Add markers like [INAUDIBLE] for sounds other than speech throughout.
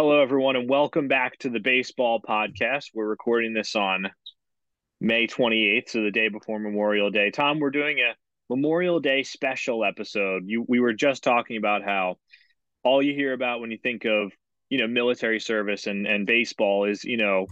Hello, everyone, and welcome back to the Baseball Podcast. We're recording this on May 28th, so the day before Memorial Day. Tom, we're doing a Memorial Day special episode. You, we were just talking about how all you hear about when you think of, you know, military service and, and baseball is, you know,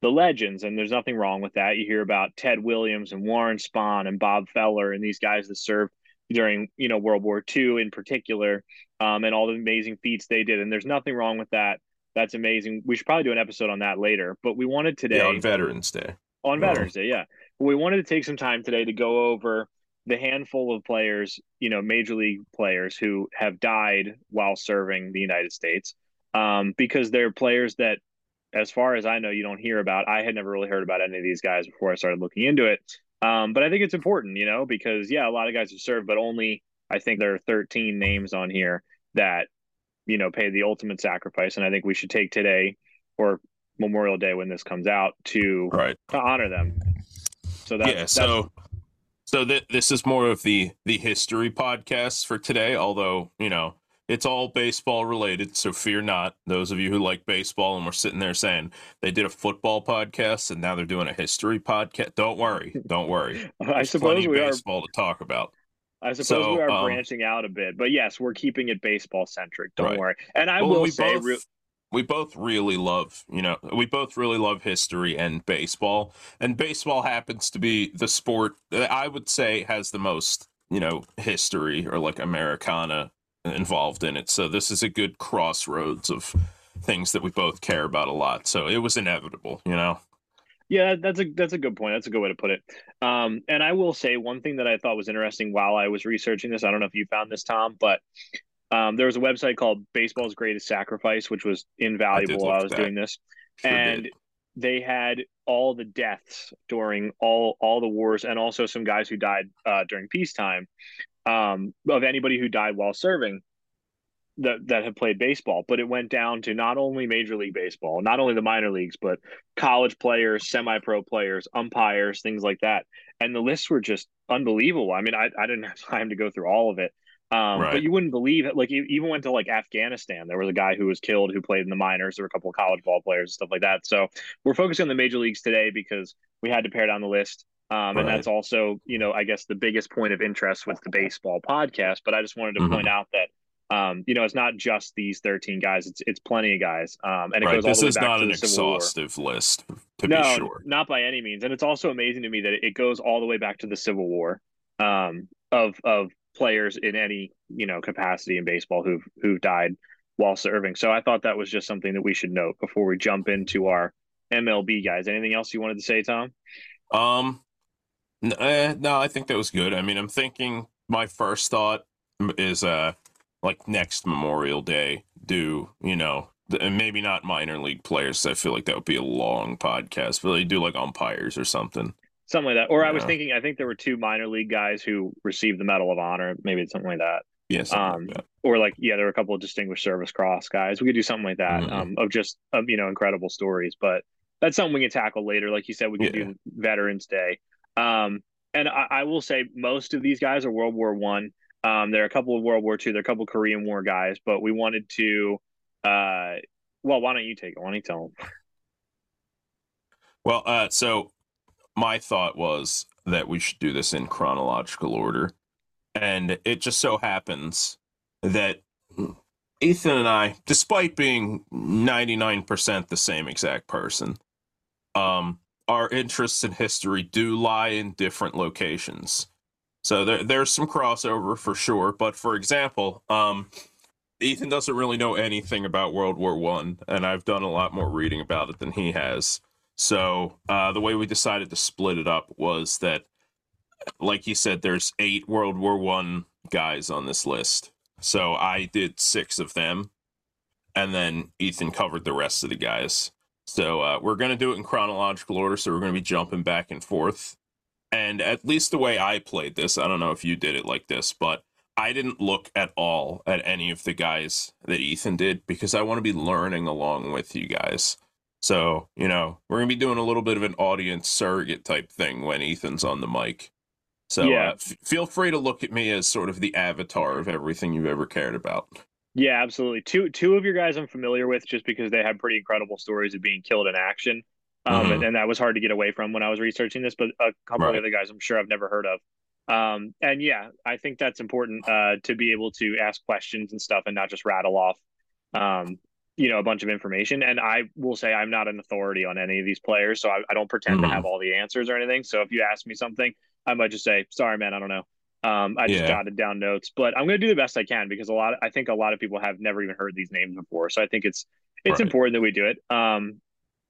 the legends, and there's nothing wrong with that. You hear about Ted Williams and Warren Spahn and Bob Feller and these guys that served during, you know, World War II in particular um, and all the amazing feats they did. And there's nothing wrong with that. That's amazing. We should probably do an episode on that later. But we wanted today yeah, on Veterans Day. On Veterans Day, yeah. We wanted to take some time today to go over the handful of players, you know, major league players who have died while serving the United States, um, because they're players that, as far as I know, you don't hear about. I had never really heard about any of these guys before I started looking into it. Um, but I think it's important, you know, because yeah, a lot of guys have served, but only I think there are 13 names on here that, you know, pay the ultimate sacrifice. And I think we should take today or Memorial Day when this comes out to, right. to honor them. So that, yeah, so so th- this is more of the the history podcast for today. Although you know it's all baseball related, so fear not. Those of you who like baseball and we're sitting there saying they did a football podcast and now they're doing a history podcast. Don't worry, don't worry. [LAUGHS] I There's suppose we baseball are to talk about. I suppose so, we are um, branching out a bit, but yes, we're keeping it baseball centric. Don't right. worry. And I well, will say, both, re- we both really love, you know, we both really love history and baseball, and baseball happens to be the sport that I would say has the most, you know, history or like Americana involved in it. So this is a good crossroads of things that we both care about a lot. So it was inevitable, you know. Yeah, that's a that's a good point. That's a good way to put it. Um, and I will say one thing that I thought was interesting while I was researching this. I don't know if you found this, Tom, but um, there was a website called Baseball's Greatest Sacrifice, which was invaluable while I was that. doing this, sure and did. they had all the deaths during all all the wars, and also some guys who died uh, during peacetime um, of anybody who died while serving that that have played baseball, but it went down to not only Major League Baseball, not only the minor leagues, but college players, semi-pro players, umpires, things like that. And the lists were just unbelievable. I mean, I, I didn't have [LAUGHS] time to go through all of it, um, right. but you wouldn't believe it. Like, you even went to like Afghanistan. There was a guy who was killed who played in the minors. There were a couple of college ball players and stuff like that. So we're focusing on the major leagues today because we had to pare down the list. Um, right. And that's also, you know, I guess the biggest point of interest with the baseball podcast. But I just wanted to mm-hmm. point out that um, you know, it's not just these 13 guys; it's it's plenty of guys. Um, and it right. goes all this the way is back not to an the Civil exhaustive War. list, to no, be sure. not by any means. And it's also amazing to me that it goes all the way back to the Civil War um, of of players in any you know capacity in baseball who've who've died while serving. So I thought that was just something that we should note before we jump into our MLB guys. Anything else you wanted to say, Tom? Um, eh, no, I think that was good. I mean, I'm thinking my first thought is uh like next Memorial Day do, you know, and maybe not minor league players. I feel like that would be a long podcast, but they do like umpires or something. Something like that. Or yeah. I was thinking, I think there were two minor league guys who received the Medal of Honor. Maybe it's something like that. Yes. Yeah, um, like or like, yeah, there were a couple of Distinguished Service Cross guys. We could do something like that mm-hmm. um, of just, um, you know, incredible stories. But that's something we can tackle later. Like you said, we could yeah. do Veterans Day. Um, and I, I, will say most of these guys are World War One. Um, there are a couple of World War II, there are a couple of Korean War guys, but we wanted to. Uh, well, why don't you take it? Why don't you tell them? Well, uh, so my thought was that we should do this in chronological order, and it just so happens that Ethan and I, despite being ninety nine percent the same exact person, um, our interests in history do lie in different locations. So there, there's some crossover for sure. But for example, um, Ethan doesn't really know anything about World War One, and I've done a lot more reading about it than he has. So uh, the way we decided to split it up was that, like you said, there's eight World War One guys on this list. So I did six of them, and then Ethan covered the rest of the guys. So uh, we're gonna do it in chronological order. So we're gonna be jumping back and forth. And at least the way I played this, I don't know if you did it like this, but I didn't look at all at any of the guys that Ethan did because I want to be learning along with you guys. So, you know, we're going to be doing a little bit of an audience surrogate type thing when Ethan's on the mic. So, yeah. Uh, f- feel free to look at me as sort of the avatar of everything you've ever cared about. Yeah, absolutely. Two two of your guys I'm familiar with just because they have pretty incredible stories of being killed in action. Um, Mhm. and, and that was hard to get away from when I was researching this, but a couple of Right. other guys I'm sure I've never heard of. Um, and yeah, I think that's important uh, to be able to ask questions and stuff and not just rattle off, um, you know, a bunch of information. And I will say I'm not an authority on any of these players, so I, I don't pretend Mhm. to have all the answers or anything. So if you ask me something, I might just say, "Sorry, man, I don't know." Um, I just Yeah. jotted down notes, but I'm going to do the best I can because a lot. I think a lot of people have never even heard these names before, so I think it's it's Right. important that we do it. Um,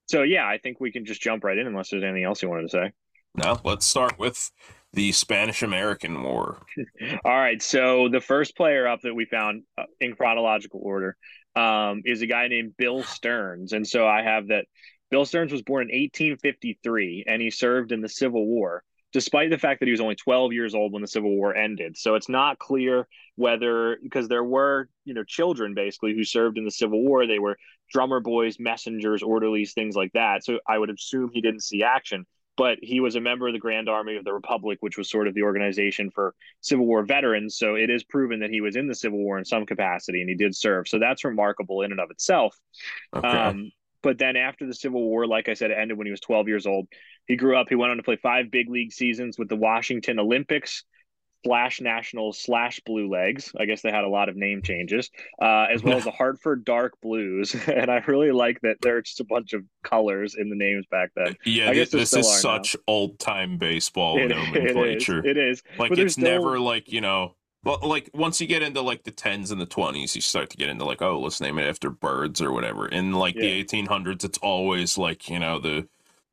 so yeah, I think we can just jump right in unless there's anything else you wanted to say. Now let's start with the Spanish American War. [LAUGHS] All right, so the first player up that we found uh, in chronological order um, is a guy named Bill Stearns, and so I have that Bill Stearns was born in 1853 and he served in the Civil War. Despite the fact that he was only 12 years old when the Civil War ended, so it's not clear whether because there were you know children basically who served in the Civil War. They were drummer boys, messengers, orderlies, things like that. So I would assume he didn't see action but he was a member of the Grand Army of the Republic, which was sort of the organization for Civil War veterans. So it is proven that he was in the Civil War in some capacity and he did serve. So that's remarkable in and of itself. Okay. Um, but then after the Civil War, like I said, it ended when he was 12 years old. He grew up. He went on to play five big league seasons with the Washington Olympics, slash Nationals slash Blue Legs. I guess they had a lot of name changes, uh, as well as the [LAUGHS] Hartford Dark Blues. [LAUGHS] And I really like that there are just a bunch of colors in the names back then. yeah, I guess this is now. such old time baseball It- nomenclature. It is. It is. like but it's still- never like you know well like once you get into like the 10s and the 20s you start to get into like oh let's name it after birds or whatever in like Yeah. the 1800s it's always like you know the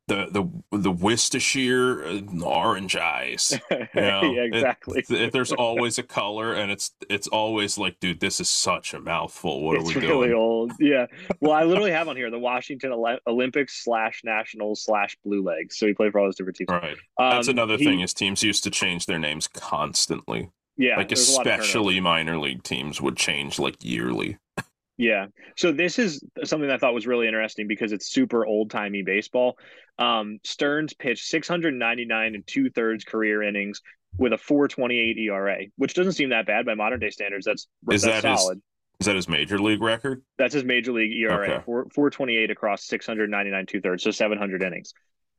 the the the Worcestershire uh, orange eyes you [LAUGHS] know? yeah, It- exactly. there's always a color and it's it's always like dude this is such a mouthful what it's are we really doing old. Yeah. Well, I literally have on here the Washington Olympics slash Nationals slash Blue Legs. So he played for all those different teams. right that's Um, another he- thing is teams used to change their names constantly Yeah. like there's a lot of turnover. especially minor league teams would change like yearly [LAUGHS] Yeah. So this is something I thought was really interesting because it's super old timey baseball. Um, Stearns pitched 699 and two thirds career innings with a 428 ERA, which doesn't seem that bad by modern day standards. That's, Is that's that his- is that his major league record That's his major league ERA, Okay. four, 428 across 699 two thirds, so 700 innings.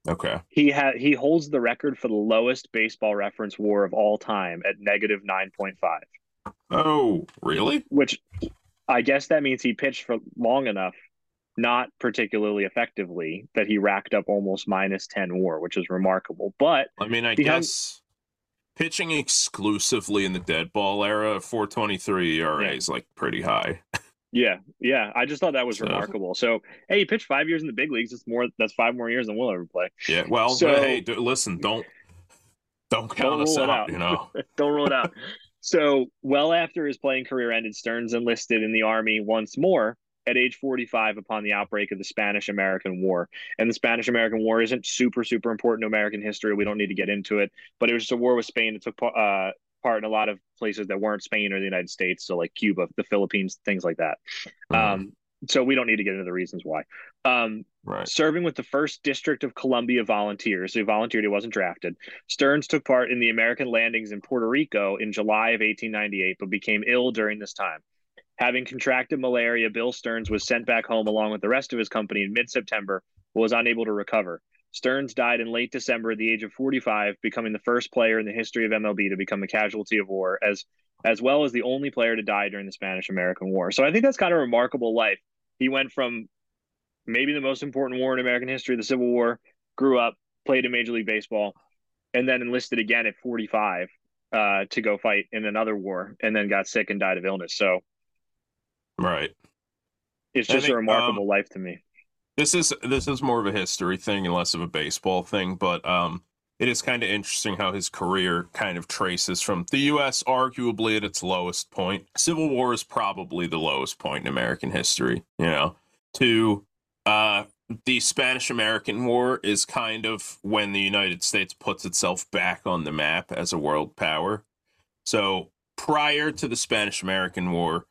Okay He had he holds the record for the lowest baseball reference WAR of all time at negative 9.5, Oh, really? which I guess that means he pitched for long enough, not particularly effectively, that he racked up almost minus 10 WAR, which is remarkable. But I mean, I guess pitching exclusively in the dead ball era, 423 ERA Yeah. is like pretty high. [LAUGHS] yeah, yeah, I just thought that was So- remarkable. So hey, he pitched five years in the big leagues. It's more. That's five more years than we'll ever play. Yeah. Well, So- but hey, d- listen, don't don't count Don't us it out, out. You know. [LAUGHS] Don't rule it out. So, well after his playing career ended, Stearns enlisted in the Army once more at age 45 upon the outbreak of the Spanish American War. And the Spanish American War isn't super, super important to American history. We don't need to get into it, but it was just a war with Spain that took uh, part in a lot of places that weren't Spain or the United States. So, like Cuba, the Philippines, things like that. Mhm. Um, so, we don't need to get into the reasons why. Um, right. serving with the first district of Columbia volunteers. So he volunteered, he wasn't drafted. Stearns took part in the American landings in Puerto Rico in July of 1898, but became ill during this time. Having contracted malaria, Bill Stearns was sent back home along with the rest of his company in mid September, but was unable to recover. Stearns died in late December at the age of 45, becoming the first player in the history of MLB to become a casualty of war, as as well as the only player to die during the Spanish American War. So I think that's kind of a remarkable life. He went from maybe the most important war in American history, the Civil War, grew up, played in Major League Baseball, and then enlisted again at 45 uh, to go fight in another war, and then got sick and died of illness. So Right. it's just think, a remarkable um, life to me. This is this is more of a history thing and less of a baseball thing, but um it is kind of interesting how his career kind of traces from the US arguably at its lowest point. Civil War is probably the lowest point in American history, you know, to uh the Spanish American War is kind of when the United States puts itself back on the map as a world power. So prior to the Spanish American War,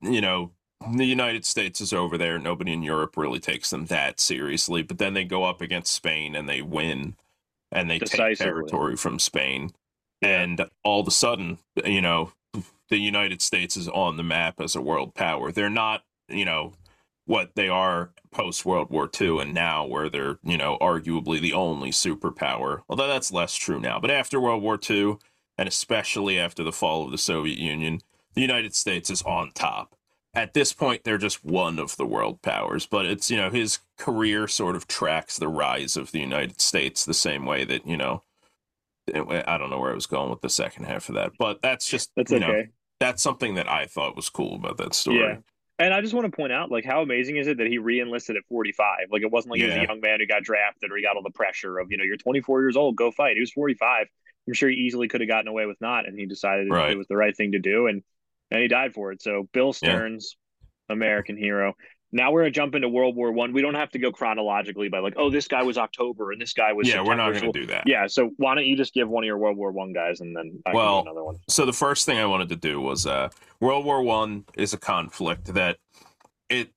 you know, the United States is over there. Nobody in Europe really takes them that seriously. But then they go up against Spain and they win and they take territory from Spain. Yeah. And all of a sudden, you know, the United States is on the map as a world power. They're not, you know, what they are post World War II and now, where they're, you know, arguably the only superpower. Although that's less true now. But after World War II, and especially after the fall of the Soviet Union, the United States is on top. At this point, they're just one of the world powers, but it's, you know, his career sort of tracks the rise of the United States the same way that, you know, eh, I don't know where I was going with the second half of that, but that's just, That's you okay. know, that's something that I thought was cool about that story. Yeah. And I just want to point out, like, how amazing is it that he re-enlisted at 45? Like, it wasn't like he was a young man who got drafted or he got all the pressure of, you know, you're 24 years old, go fight. He was 45. I'm sure he easily could have gotten away with not, and he decided Right. it was the right thing to do, and and he died for it. So, Bill Yeah. Stearns, American hero. Now we're gonna jump into World War One. We don't have to go chronologically by like, oh, this guy was October and this guy was. Yeah, we're not gonna do that. Yeah, so why don't you just give one of your World War One guys, and then I Well, another one. so the first thing I wanted to do was uh, World War One is a conflict that it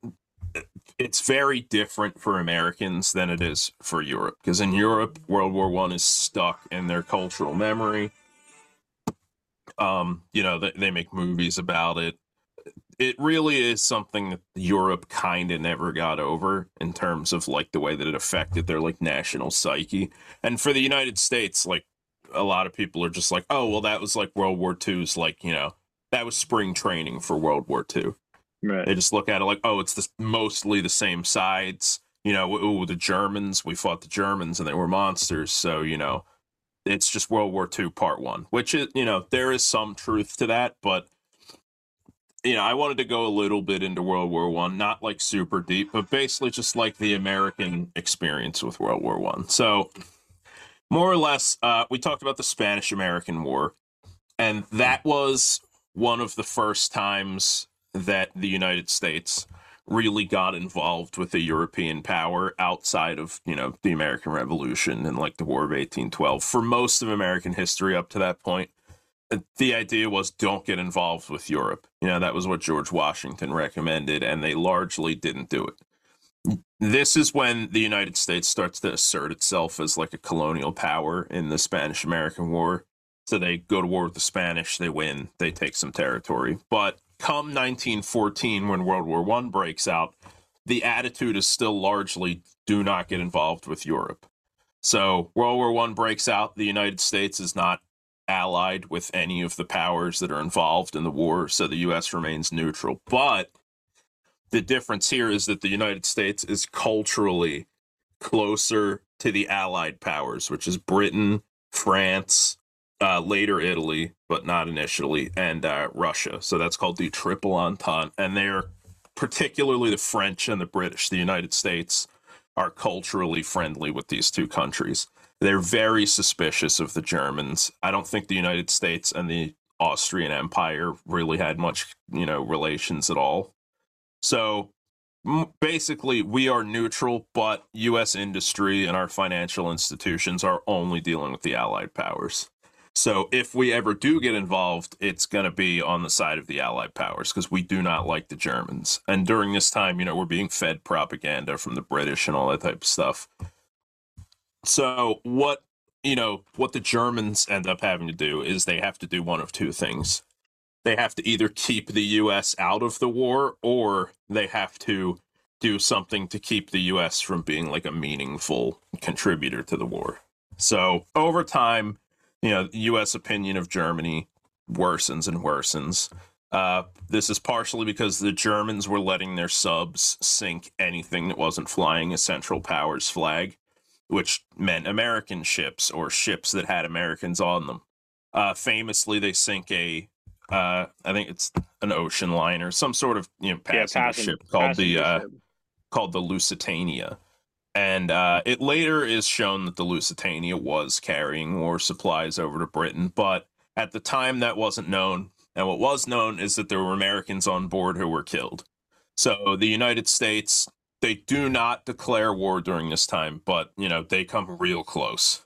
it's very different for Americans than it is for Europe because in Europe World War One is stuck in their cultural memory. Um, you know they, they make movies about it. It really is something that Europe kind of never got over in terms of like the way that it affected their like national psyche. And for the United States, like a lot of people are just like, oh, well, that was like World War II's, like, you know, that was spring training for World War II. Right. They just look at it like, oh, it's the, mostly the same sides. You know, ooh, the Germans, we fought the Germans and they were monsters. So, you know, it's just World War II part one, which is, you know, there is some truth to that. But, you know, I wanted to go a little bit into World War One, not like super deep, but basically just like the American experience with World War One. So, more or less, uh, we talked about the Spanish American War, and that was one of the first times that the United States really got involved with a European power outside of, you know, the American Revolution and like the War of 1812. For most of American history up to that point, uh, the idea was don't get involved with Europe. You know, that was what George Washington recommended, and they largely didn't do it this is when the United States starts to assert itself as like a colonial power in the Spanish American War. So they go to war with the Spanish, they win, they take some territory. But come 1914, when World War One breaks out, the attitude is still largely do not get involved with Europe. So World War One breaks out, the United States is not allied with any of the powers that are involved in the war, so the US remains neutral. But the difference here is that the United States is culturally closer to the Allied powers, which is Britain, France, uh, later Italy, but not initially, and uh, Russia. So that's called the Triple Entente. And they're particularly the French and the British, the United States, are culturally friendly with these two countries. They're very suspicious of the Germans. I don't think the United States and the Austrian Empire really had much, you know, relations at all. So basically, we are neutral, but U.S. industry and our financial institutions are only dealing with the Allied powers. So if we ever do get involved, it's going to be on the side of the Allied powers because we do not like the Germans. And during this time, you know, we're being fed propaganda from the British and all that type of stuff. So what you know, what the Germans end up having to do is they have to do one of two things they have to either keep the US out of the war or they have to do something to keep the US from being like a meaningful contributor to the war. So, over time, you know, US opinion of Germany worsens and worsens. Uh, this is partially because the Germans were letting their subs sink anything that wasn't flying a Central Powers flag, which meant American ships or ships that had Americans on them. Uh, famously, they sink a uh, I think it's an ocean liner, some sort of you know Yeah, passenger ship called the passenger uh, ship. called the Lusitania, and uh, it later is shown that the Lusitania was carrying war supplies over to Britain, but at the time that wasn't known. And what was known is that there were Americans on board who were killed. So the United States they do not declare war during this time, but you know they come real close.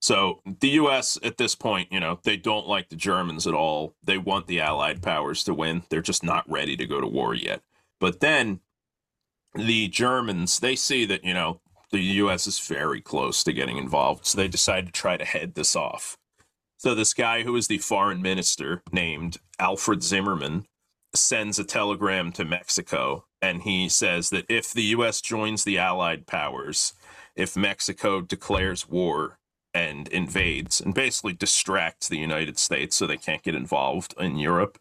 So the U.S. at this point, you know, they don't like the Germans at all. They want the Allied powers to win. They're just not ready to go to war yet. But then the Germans, they see that, you know, the U.S. is very close to getting involved. So they decide to try to head this off. So this guy who is the foreign minister named Alfred Zimmerman sends a telegram to Mexico and he says that if the US joins the allied powers, if Mexico declares war and invades and basically distracts the United States so they can't get involved in Europe,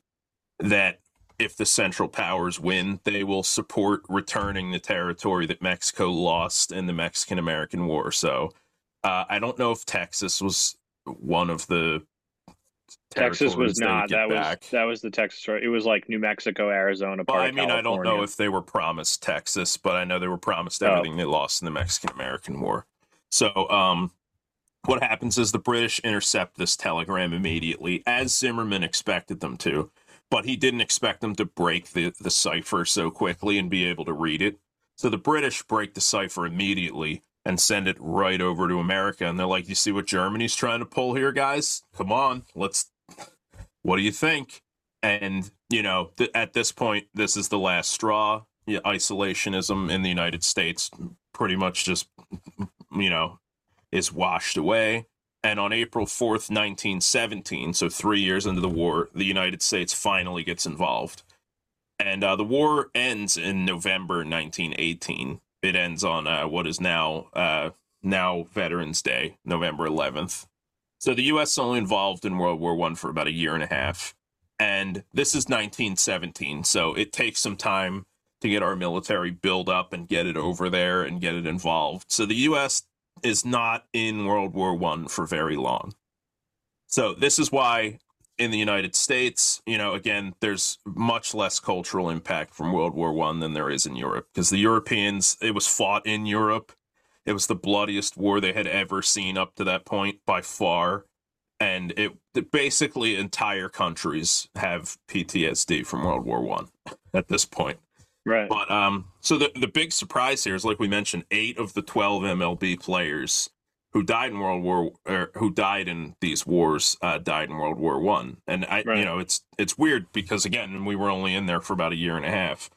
that if the Central Powers win, they will support returning the territory that Mexico lost in the Mexican American War. So uh, I don't know if Texas was one of the. Texas was not. That back. was that was the Texas. It was like New Mexico, Arizona. Well, I mean, I don't know if they were promised Texas, but I know they were promised Oh. everything they lost in the Mexican American War. So, um, what happens is the British intercept this telegram immediately, as Zimmerman expected them to, but he didn't expect them to break the, the cipher so quickly and be able to read it. So the British break the cipher immediately and send it right over to America. And they're like, You see what Germany's trying to pull here, guys? Come on, let's. [LAUGHS] What do you think? And, you know, th- at this point, this is the last straw. Yeah, isolationism in the United States pretty much just, [LAUGHS] you know, is washed away. And on April 4th, 1917, so three years into the war, the United States finally gets involved. And uh, the war ends in November 1918. It ends on uh, what is now uh, now Veterans Day, November 11th. So the U.S. only involved in World War One for about a year and a half, and this is 1917. So it takes some time to get our military build up and get it over there and get it involved. So the U.S. is not in World War One for very long. So this is why in the United States, you know, again, there's much less cultural impact from World War One than there is in Europe because the Europeans, it was fought in Europe. It was the bloodiest war they had ever seen up to that point by far. And it, basically entire countries have PTSD from World War One [LAUGHS] at this point. Right. But um, so the the big surprise here is, like we mentioned, eight of the twelve MLB players who died in World War or who died in these wars uh, died in World War One, and I, Right. you know, it's it's weird because again, we were only in there for about a year and a half.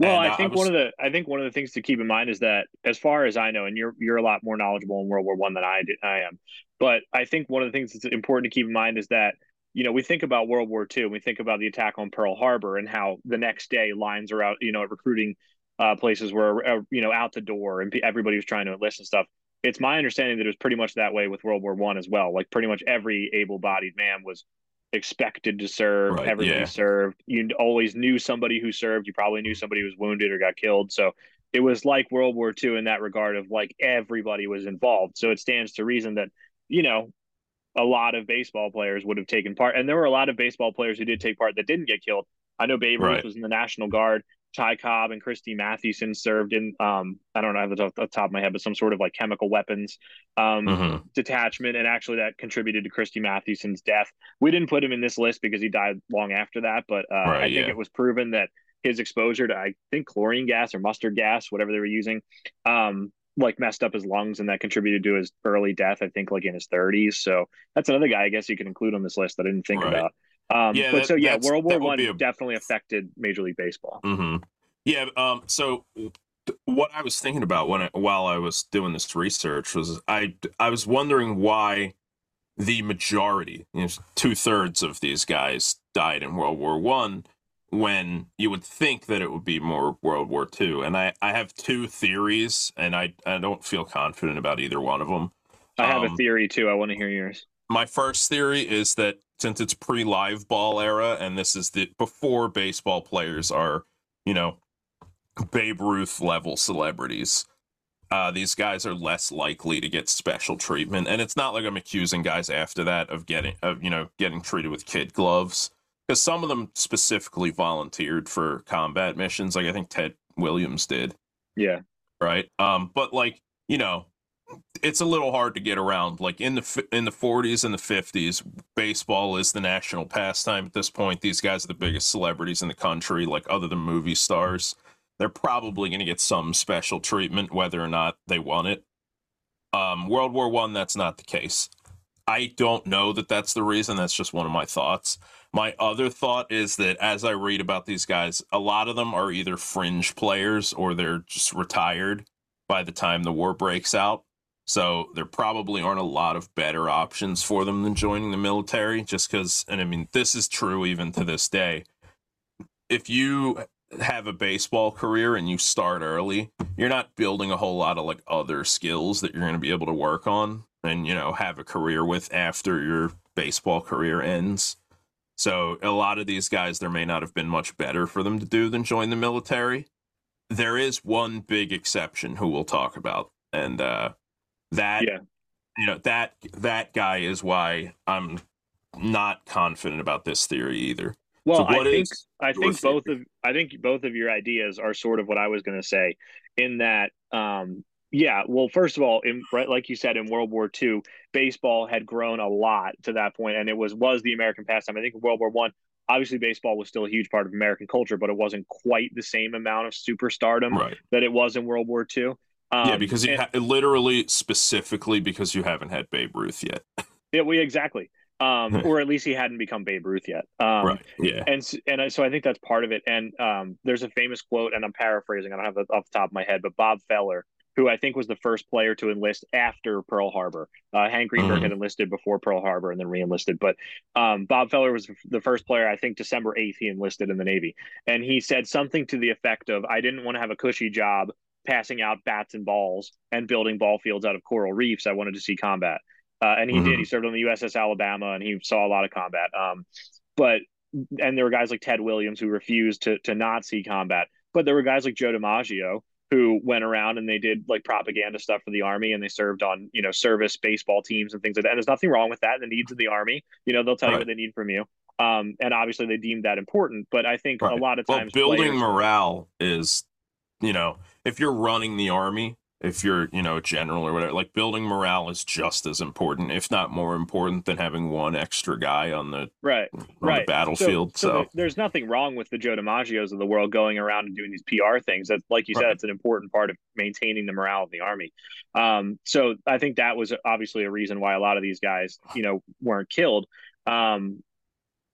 Well, And, I uh, think was- one of the I think one of the things to keep in mind is that as far as I know, and you're you're a lot more knowledgeable in World War One than I did, I am, but I think one of the things that's important to keep in mind is that you know we think about World War and we think about the attack on Pearl Harbor and how the next day lines are out, you know, at recruiting uh, places were uh, you know out the door and everybody was trying to enlist and stuff. It's my understanding that it was pretty much that way with World War One as well. Like pretty much every able-bodied man was expected to serve. Right, Everybody yeah. served. You always knew somebody who served. You probably knew somebody who was wounded or got killed. So it was like World War II in that regard of like everybody was involved. So it stands to reason that, you know, a lot of baseball players would have taken part. And there were a lot of baseball players who did take part that didn't get killed. I know Babe Ruth Right. was in the National Guard. Ty Cobb and Christy Mathewson served in um I don't know the top, the top of my head, but some sort of like chemical weapons um Mhm. detachment, and actually that contributed to Christy Mathewson's death. We didn't put him in this list because he died long after that, but uh, Right, I think yeah. it was proven that his exposure to I think chlorine gas or mustard gas, whatever they were using, um, like messed up his lungs, and that contributed to his early death. I think like in his 30s. So that's another guy I guess you can include on this list that I didn't think Right. about. Um, Yeah, but that- so yeah, World War One a- definitely affected Major League Baseball. hmm Yeah. Um. So what I was thinking about when I, while I was doing this research was I I was wondering why the majority, you know, two thirds of these guys died in World War One, when you would think that it would be more World War Two. And I I have two theories, and I I don't feel confident about either one of them. I have a Um, theory too. I want to hear yours. my first theory is that since it's pre-live ball era and this is the before baseball players are you know babe ruth level celebrities uh, these guys are less likely to get special treatment and it's not like i'm accusing guys after that of getting of you know getting treated with kid gloves because some of them specifically volunteered for combat missions like i think ted williams did Yeah. right? Um, but like you know, it's a little hard to get around. Like in the in the 40s and the 50s, baseball is the national pastime at this point. These guys are the biggest celebrities in the country, like other than movie stars. They're probably going to get some special treatment, whether or not they want it. Um, World War One, that's not the case. I don't know that that's the reason. That's just one of my thoughts. My other thought is that as I read about these guys, a lot of them are either fringe players or they're just retired by the time the war breaks out. So there probably aren't a lot of better options for them than joining the military, just because, and I mean, this is true even to this day. If you have a baseball career and you start early, you're not building a whole lot of like other skills that you're going to be able to work on and, you know, have a career with after your baseball career ends. So a lot of these guys, there may not have been much better for them to do than join the military. There is one big exception who we'll talk about, and uh, that Yeah. you know that that guy is why I'm not confident about this theory either. Well, so I think I think both of I think both of your ideas are sort of what I was going to say. In that, um, yeah. Well, first of all, in right, like you said, in World War II, baseball had grown a lot to that point, and it was was the American pastime. I think in World War One, obviously, baseball was still a huge part of American culture, but it wasn't quite the same amount of superstardom right? that it was in World War II. Um, yeah, because you and- ha- literally specifically because you haven't had Babe Ruth yet. [LAUGHS] yeah, we exactly, um, [LAUGHS] or at least he hadn't become Babe Ruth yet. Um, right. Yeah. and and so I think that's part of it. And um, there's a famous quote, and I'm paraphrasing. I don't have it off the top of my head, but Bob Feller, who I think was the first player to enlist after Pearl Harbor. Uh, Hank Greenberg Mhm. had enlisted before Pearl Harbor and then re-enlisted, but um, Bob Feller was the first player. I think December 8th he enlisted in the Navy, and he said something to the effect of, "I didn't want to have a cushy job." Passing out bats and balls and building ball fields out of coral reefs. I wanted to see combat. Uh, and he Mhm. did. He served on the USS Alabama, and he saw a lot of combat. Um, but and there were guys like Ted Williams who refused to to not see combat. But there were guys like Joe DiMaggio who went around and they did like propaganda stuff for the army and they served on you know service baseball teams and things like that. And there's nothing wrong with that. The needs of the army, you know, they'll tell you what they need from you. Um, and obviously they deemed that important. But I think a lot of Well, times building players- morale is, you know, if you're running the army, if you're, you know, general or whatever, like building morale is just as important, if not more important, than having one extra guy on the right. on Right. the battlefield. So, there- there's nothing wrong with the Joe DiMaggios of the world going around and doing these PR things. That, like you said, Right. it's an important part of maintaining the morale of the army. Um, so I think that was obviously a reason why a lot of these guys, you know, weren't killed. Um,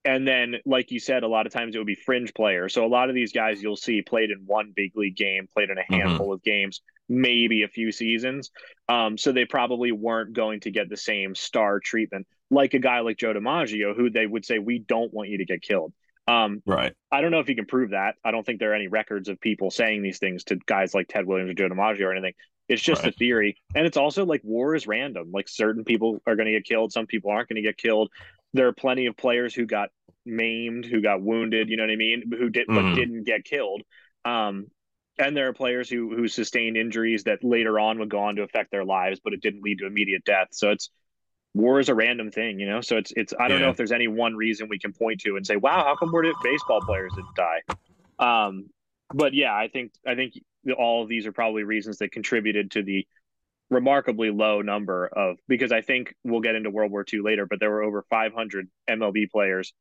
and then, like you said, a lot of times it would be fringe players. So a lot of these guys you'll see played in one big league game, played in a Mhm. handful of games, maybe a few seasons. Um, so they probably weren't going to get the same star treatment like a guy like Joe DiMaggio, who they would say, "We don't want you to get killed." Um, right. I don't know if you can prove that. I don't think there are any records of people saying these things to guys like Ted Williams or Joe DiMaggio or anything. It's just a theory, and it's also like war is random. Like certain people are going to get killed, some people aren't going to get killed. There are plenty of players who got maimed, who got wounded. You know what I mean? Who did but Mhm. didn't get killed. Um, and there are players who who sustained injuries that later on would go on to affect their lives, but it didn't lead to immediate death. So it's war is a random thing, you know. So it's it's I don't know if there's any one reason we can point to and say, wow, how come we're baseball players didn't die? Um, but yeah, I think I think all of these are probably reasons that contributed to the remarkably low number of because I think we'll get into World War II later, but there were over 500 MLB players,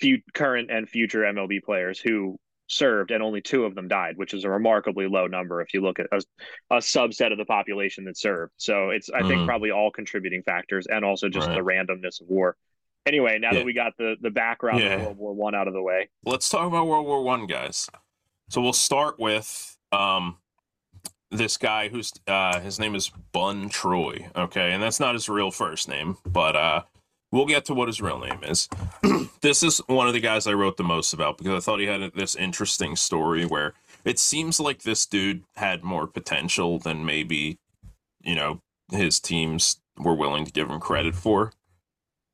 few current and future MLB players who served, and only two of them died, which is a remarkably low number if you look at a, a subset of the population that served. So it's I think Mhm. probably all contributing factors, and also just Right. the randomness of war. Anyway, now Yeah. that we got the the background Yeah. of World War One out of the way, Let's talk about World War One, guys. So we'll start with um this guy who's uh his name is Bun Troy, okay, and that's not his real first name, but uh we'll get to what his real name is. [CLEARS THROAT] this is one of the guys I wrote the most about because I thought he had this interesting story where it seems like this dude had more potential than maybe you know his teams were willing to give him credit for.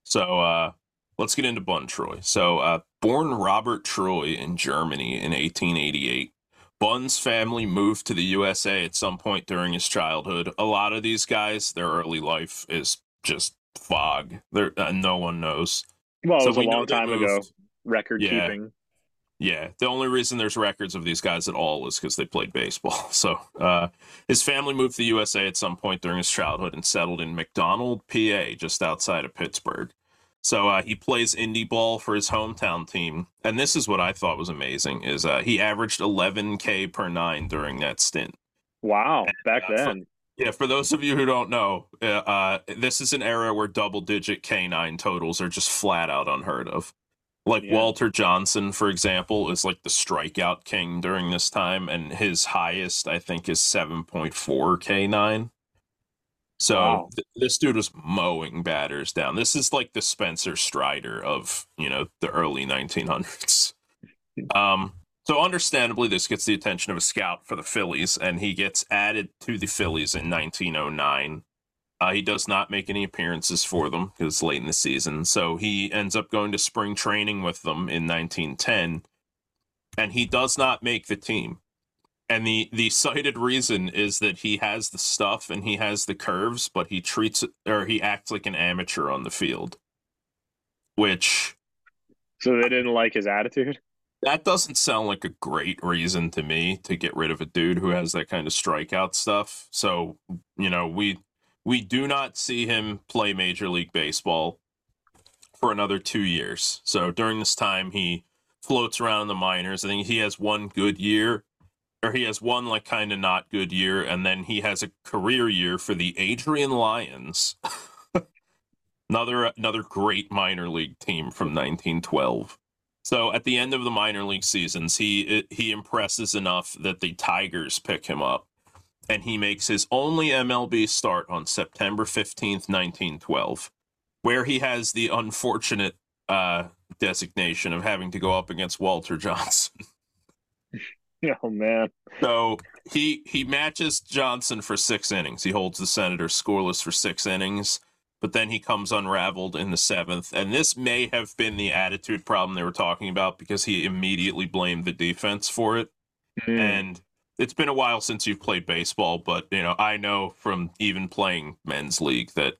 So uh let's get into Bun Troy. So, uh, born Robert Troy in Germany in 1888, Bun's family moved to the USA at some point during his childhood. A lot of these guys, their early life is just fog. There, uh, no one knows. well, it was a long time ago. Record Yeah. keeping. Yeah, the only reason there's records of these guys at all is because they played baseball. [LAUGHS] So, uh, his family moved to the USA at some point during his childhood and settled in McDonald, PA, just outside of Pittsburgh. So uh, he plays indie ball for his hometown team, and this is what I thought was amazing: is uh, he averaged 11k per nine during that stint. Wow, back uh, for- then. Yeah, for those of you who don't know, uh, uh, this is an era where double-digit K9 totals are just flat out unheard of. Like Yeah. Walter Johnson, for example, is like the strikeout king during this time, and his highest, I think, is 7.4 K9. So Wow. th- this dude was mowing batters down. This is like the Spencer Strider of you know the early 1900s. Um, so understandably, this gets the attention of a scout for the Phillies, and he gets added to the Phillies in 1909. Uh, he does not make any appearances for them because it's late in the season. So he ends up going to spring training with them in 1910, and he does not make the team. And the the cited reason is that he has the stuff and he has the curves, but he treats or he acts like an amateur on the field. Which So they didn't like his attitude. that doesn't sound like a great reason to me to get rid of a dude who has that kind of strikeout stuff. So, you know, we we do not see him play Major League Baseball for another 2 years. So, during this time he floats around in the minors. I think he has one good year or he has one like kind of not good year and then he has a career year for the Adrian Lions. [LAUGHS] another another great minor league team from 1912. So at the end of the minor league seasons, he he impresses enough that the Tigers pick him up, and he makes his only MLB start on September fifteenth, nineteen twelve, where he has the unfortunate uh, designation of having to go up against Walter Johnson. [LAUGHS] [LAUGHS] Oh man. So he he matches Johnson for six innings. He holds the Senators scoreless for six innings, but then he comes unraveled in the seventh. And this may have been the attitude problem they were talking about because he immediately blamed the defense for it. Hmm. And it's been a while since you've played baseball, but you know I know from even playing men's league that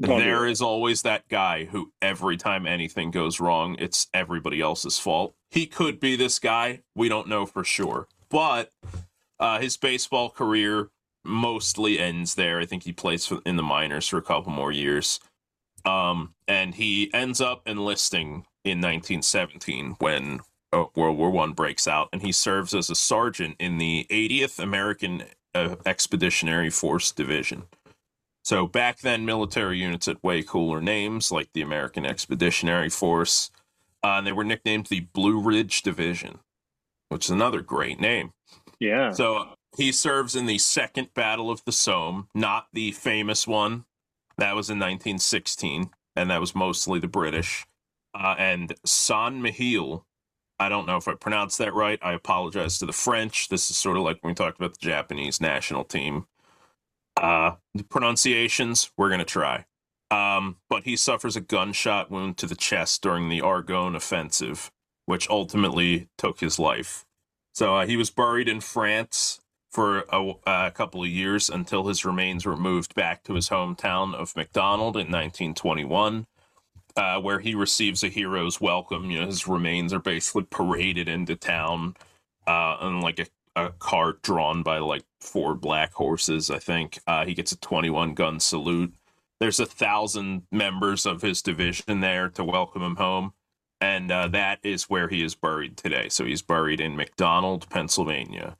do there always that guy who every time anything goes wrong, it's everybody else's fault. He could be this guy. We don't know for sure. But uh, his baseball career mostly ends there. I think he plays in the minors for a couple more years. Um, and he ends up enlisting in 1917 when uh, World War One breaks out, and he serves as a sergeant in the 80th American uh, Expeditionary Force Division. So back then, military units had way cooler names, like the American Expeditionary Force, uh, and they were nicknamed the Blue Ridge Division, which is another great name. Yeah. So he serves in the Second Battle of the Somme, not the famous one. That was in 1916, and that was mostly the British. Uh, and San Mihiel, I don't know if I pronounced that right. I apologize to the French. This is sort of like when we talked about the Japanese national team. Uh, the pronunciations, we're going to try. Um, but he suffers a gunshot wound to the chest during the Argonne offensive, which ultimately took his life. So uh, he was buried in France for a, a couple of years until his remains were moved back to his hometown of McDonald in 1921, uh, where he receives a hero's welcome. You know, his remains are basically paraded into town uh, on like a, a cart drawn by like four black horses, I think. Uh, he gets a 21 gun salute. There's a thousand members of his division there to welcome him home and uh, that is where he is buried today. So he's buried in McDonald, Pennsylvania.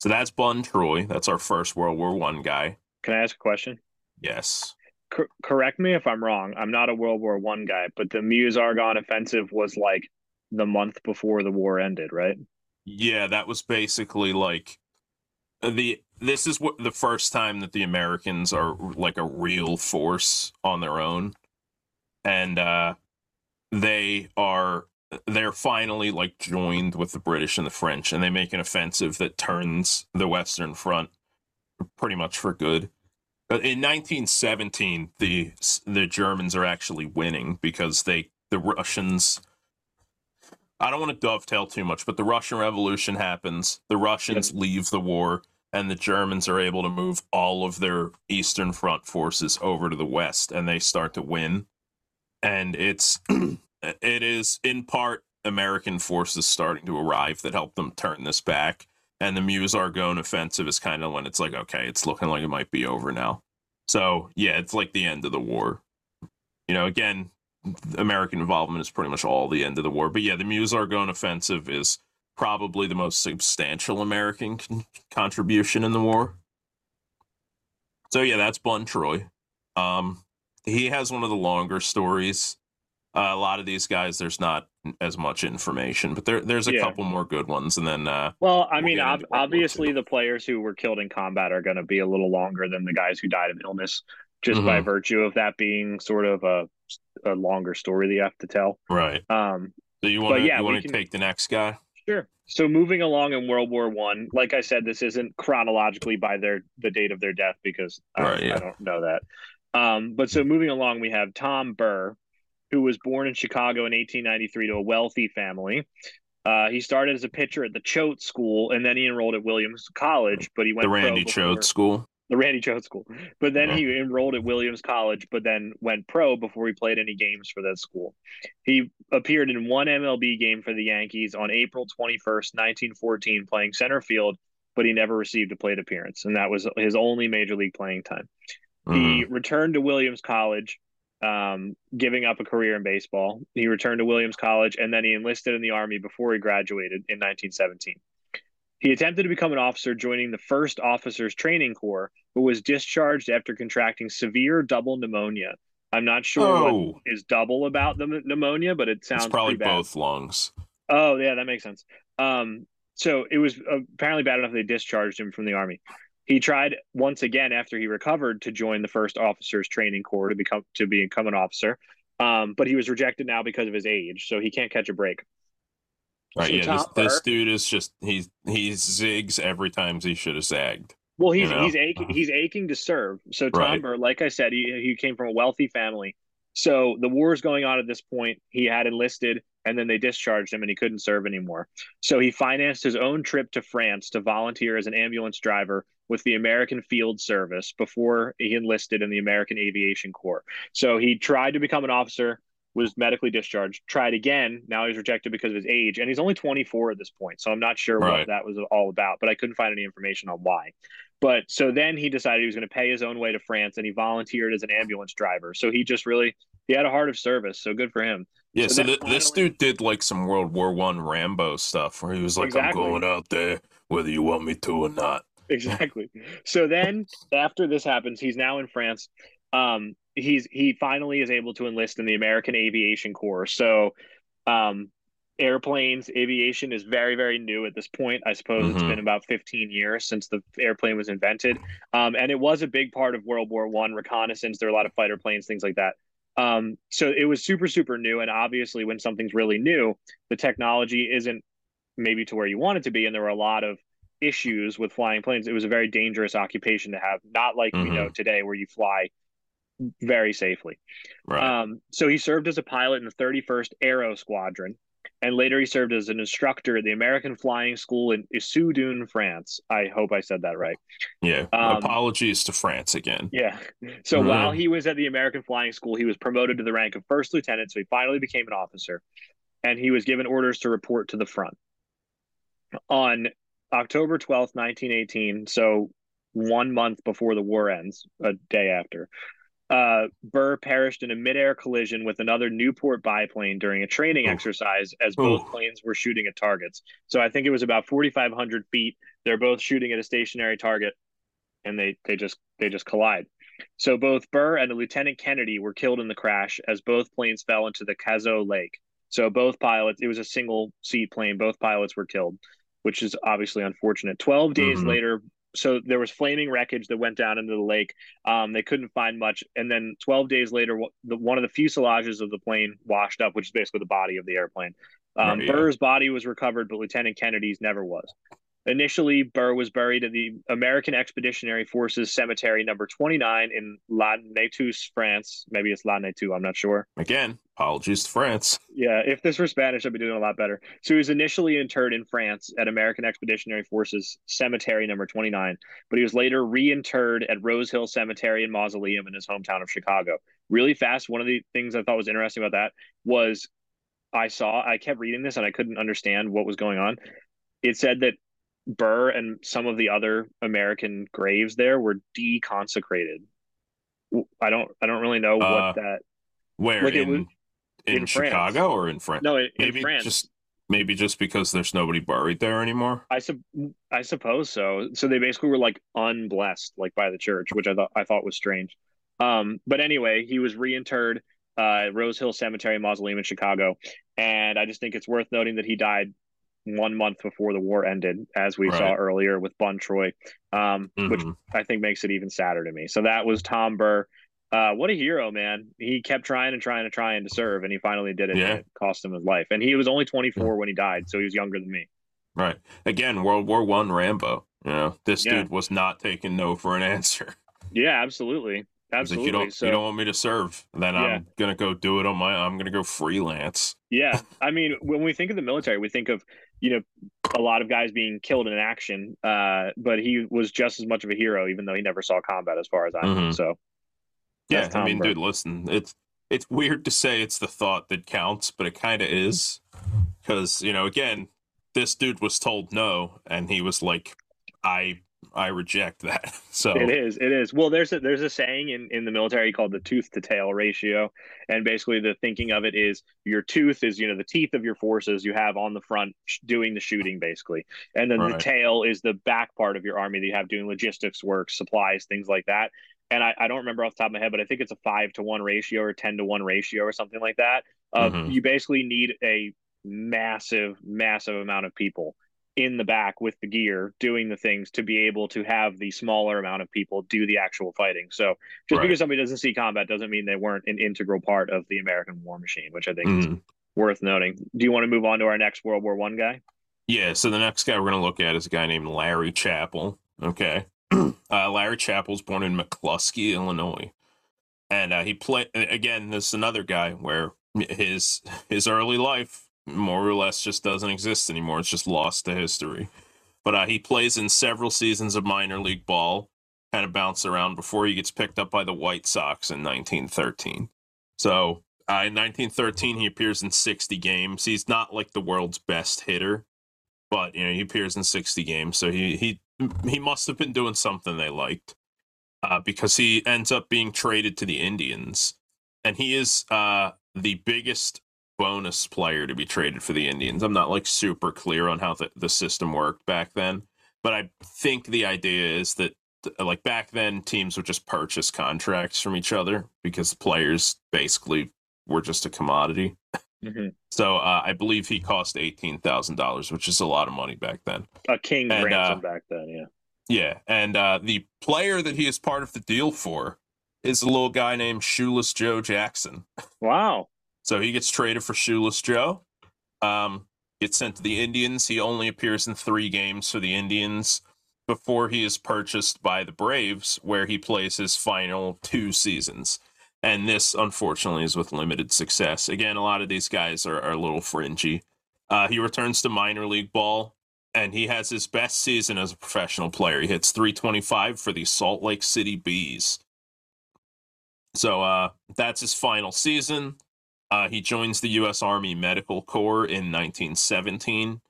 So that's Bun Troy. That's our first World War One guy. Can I ask a question? Yes. Cor- correct me if I'm wrong. I'm not a World War One guy, but the Meuse Argonne offensive was like the month before the war ended, right? Yeah, that was basically like the. This is what the first time that the Americans are like a real force on their own, and uh, they are they're finally like joined with the British and the French, and they make an offensive that turns the Western Front pretty much for good. But in 1917, the the Germans are actually winning because they the Russians. I don't want to dovetail too much, but the Russian Revolution happens. The Russians leave the war, and the Germans are able to move all of their Eastern Front forces over to the West, and they start to win. And it's [CLEARS THROAT] it is in part American forces starting to arrive that help them turn this back. And the Meuse Argonne offensive is kind of when it's like, okay, it's looking like it might be over now. So yeah, it's like the end of the war. You know, again, American involvement is pretty much all the end of the war. But yeah, the Meuse Argonne offensive is probably the most substantial American con- contribution in the war. So yeah, that's Bun Troy. Um, he has one of the longer stories Uh, a lot of these guys, there's not as much information, but there there's a Yeah. couple more good ones, and then uh, Well, I We'll mean, ob- into World War obviously, the players who were killed in combat are going to be a little longer than the guys who died of illness, just by Mhm. virtue of that being sort of a, a longer story that you have to tell. right. Um, So you want to yeah, you want to can- take the next guy? Sure. So moving along in World War One, like I said, this isn't chronologically by their the date of their death because I, Right, yeah. I don't know that. Um, but so moving along, we have Tom Burr, who was born in Chicago in 1893 to a wealthy family. Uh, he started as a pitcher at the Choate School, and then he enrolled at Williams College. But he went to The pro Randy before- Choate School. The Randy Choate School. But then he enrolled at Williams College, but then went pro before he played any games for that school. He appeared in one MLB game for the Yankees on April 21st, 1914, playing center field, but he never received a plate appearance. And that was his only major league playing time. He Mhm. returned to Williams College, um, giving up a career in baseball. He returned to Williams College and then he enlisted in the Army before he graduated in 1917. He attempted to become an officer, joining the 1st Officers Training Corps, but was discharged after contracting severe double pneumonia. I'm not sure what Oh, is double about the pneumonia, but it sounds it's probably both lungs. Oh, yeah, that makes sense. Um, so it was apparently bad enough they discharged him from the army. He tried once again after he recovered to join the first officers training corps to become to become an officer, um, but he was rejected now because of his age, so he can't catch a break. Right? Yeah. This, this dude is just he's he zigs every time he should have zagged. Well, he's You know? he's aching [LAUGHS] he's aching to serve. So Tom Right. Burr, like I said, he he came from a wealthy family. So the war is going on at this point. He had enlisted, and then they discharged him, and he couldn't serve anymore. So he financed his own trip to France to volunteer as an ambulance driver with the American Field Service before he enlisted in the American Aviation Corps. So he tried to become an officer, was medically discharged, tried again. Now he's rejected because of his age, and he's only 24 at this point. So I'm not sure Right. what that was all about, but I couldn't find any information on why. But so then he decided he was going to pay his own way to France, and he volunteered as an ambulance driver. So he just really he had a heart of service. So good for him. Yeah, So so, th- this dude did like some World War One Rambo stuff where he was like, Exactly. "I'm going out there, whether you want me to or not." Exactly. So then after this happens, he's now in France. Um, he's he finally is able to enlist in the American Aviation Corps. So um airplanes aviation is very very new at this point. I suppose it's Mhm. been about 15 years since the airplane was invented. Um, and it was a big part of world war one reconnaissance. There were a lot of fighter planes things like that. Um, so it was super super new. And obviously when something's really new the technology isn't maybe to where you want it to be. And there were a lot of issues with flying planes. It was a very dangerous occupation to have not like we Mhm. know today where you fly very safely Right. um, so he served as a pilot in the 31st Aero Squadron, and later he served as an instructor at the American Flying School in Issoudun, France. I hope I said that right. yeah. um, Apologies to France again. Yeah. So Mhm. while he was at the American Flying School, he was promoted to the rank of first lieutenant. So he finally became an officer, and he was given orders to report to the front. On October 12th, 1918, so one month before the war ends, a day after, uh, Burr perished in a midair collision with another Nieuport biplane during a training Oof. exercise as both planes were shooting at targets. So I think it was about 4,500 feet. They're both shooting at a stationary target, and they they just they just collide. So both Burr and Lieutenant Kennedy were killed in the crash as both planes fell into the Cazaux Lake. So both pilots, it was a single seat plane. Both pilots were killed, which is obviously unfortunate. Twelve days Mhm. later, so there was flaming wreckage that went down into the lake. Um, they couldn't find much, and then 12 days later, the, one of the fuselages of the plane washed up, which is basically the body of the airplane. Um, Right, yeah. Burr's body was recovered, but Lieutenant Kennedy's never was. Initially, Burr was buried at the American Expeditionary Forces Cemetery number 29 in La Nettus, France. Maybe it's La Nettu, I'm not sure. Again, apologies to France. Yeah, if this were Spanish, I'd be doing a lot better. So he was initially interred in France at American Expeditionary Forces Cemetery number 29, but he was later reinterred at Rose Hill Cemetery and Mausoleum in his hometown of Chicago. Really fast, one of the things I thought was interesting about that was I saw, I kept reading this and I couldn't understand what was going on. It said that Burr and some of the other American graves there were deconsecrated. I don't, I don't really know Uh, what that. Where Like in was- in, in Chicago or in France? No, in, in maybe France. just maybe just because there's nobody buried there anymore. I sup- I suppose so. So they basically were like unblessed, like by the church, which I thought I thought was strange. Um, but anyway, he was reinterred uh, Rose Hill Cemetery Mausoleum in Chicago. And I just think it's worth noting that he died one month before the war ended, as we right. saw earlier with Bun Troy, um, mm-hmm. which I think makes it even sadder to me. So that was Tom Burr. Uh, what a hero, man! He kept trying and trying and trying to serve, and he finally did it. Yeah. it cost him his life, and he was only 24 yeah. when he died, so he was younger than me. Right. Again, World War One Rambo. You know, this yeah. dude was not taking no for an answer. [LAUGHS] Yeah, absolutely. Absolutely. Like, you don't so, you don't want me to serve, then yeah. I'm gonna go do it on my. I'm gonna go freelance. Yeah, [LAUGHS] I mean, when we think of the military, we think of you know a lot of guys being killed in action, uh, but he was just as much of a hero, even though he never saw combat, as far as I know. Mm-hmm. So, yeah, I mean, Burke. dude, listen, it's it's weird to say it's the thought that counts, but it kind of is, because you know, again, this dude was told no, and he was like, I I reject that. [LAUGHS] So it is, it is. Well, there's a there's a saying in in the military called the tooth to tail ratio, and basically the thinking of it is your tooth is you know the teeth of your forces you have on the front doing the shooting basically, and then right. the tail is the back part of your army that you have doing logistics work, supplies, things like that. And I, I don't remember off the top of my head, but I think it's a five to one ratio or ten to one ratio or something like that. Of mm-hmm. you basically need a massive, massive amount of people in the back with the gear doing the things to be able to have the smaller amount of people do the actual fighting. So just right. because somebody doesn't see combat doesn't mean they weren't an integral part of the American war machine, which I think mm. is mm-hmm. worth noting. Do you want to move on to our next World War One guy? Yeah. So the next guy we're going to look at is a guy named Larry Chappell. Okay. [CLEARS THROAT] uh, Larry Chappell's born in McClusky, Illinois, and uh, he played again. This is another guy where his his early life more or less just doesn't exist anymore. It's just lost to history. But uh, he plays in several seasons of minor league ball, kind of bounce around before he gets picked up by the White Sox in 1913. So uh, in 1913, he appears in 60 games. He's not like the world's best hitter, but you know he appears in 60 games. So he he he must have been doing something they liked, uh, because he ends up being traded to the Indians, and he is uh, the biggest bonus player to be traded for the Indians. I'm not like super clear on how the, the system worked back then, but I think the idea is that like back then teams would just purchase contracts from each other because players basically were just a commodity. Mm-hmm. So uh, I believe he cost eighteen thousand dollars, which is a lot of money back then. A king and, ransom uh, back then, yeah. Yeah, and uh, the player that he is part of the deal for is a little guy named Shoeless Joe Jackson. Wow. So he gets traded for Shoeless Joe. Um, gets sent to the Indians. He only appears in three games for the Indians before he is purchased by the Braves, where he plays his final two seasons. And this, unfortunately, is with limited success. Again, a lot of these guys are, are a little fringy. Uh, he returns to minor league ball, and he has his best season as a professional player. He hits 325 for the Salt Lake City Bees. So uh, that's his final season. Uh, he joins the U.S. Army Medical Corps in 1917.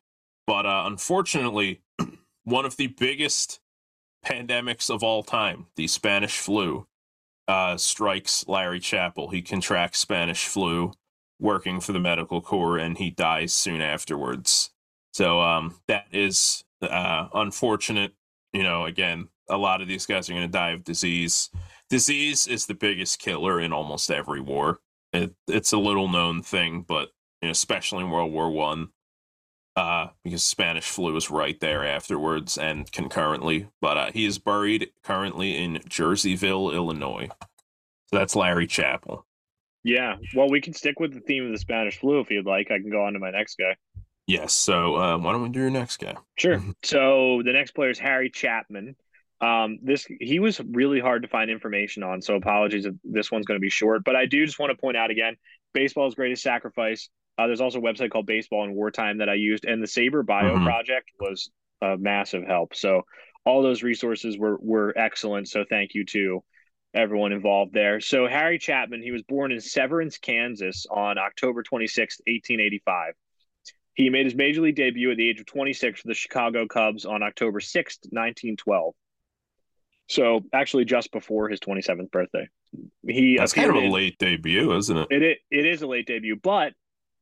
But uh, unfortunately, [CLEARS THROAT] one of the biggest pandemics of all time, the Spanish flu, uh, strikes Larry Chappell. He contracts Spanish flu working for the medical corps and he dies soon afterwards. So um, that is uh, unfortunate. You know, again, a lot of these guys are going to die of disease. Disease is the biggest killer in almost every war. It, it's a little known thing, but you know, especially in World War One, uh, because Spanish flu was right there afterwards and concurrently. But uh, he is buried currently in Jerseyville, Illinois. So that's Larry Chappell. Yeah. Well, we can stick with the theme of the Spanish flu if you'd like. I can go on to my next guy. Yes. So uh, why don't we do your next guy? Sure. so the next player is Harry Chapman. Um, this he was really hard to find information on, so apologies if this one's going to be short. But I do just want to point out again, baseball's greatest sacrifice. Uh, there's also a website called Baseball in Wartime that I used, and the SABR Bio mm-hmm. project was a massive help. So all those resources were were excellent. So thank you to everyone involved there. So Harry Chapman, he was born in Severance, Kansas on October 26, 1885. He made his major league debut at the age of 26 for the Chicago Cubs on October 6, 1912. So actually, just before his 27th birthday, he that's kind of a late debut, isn't it? It it is a late debut, but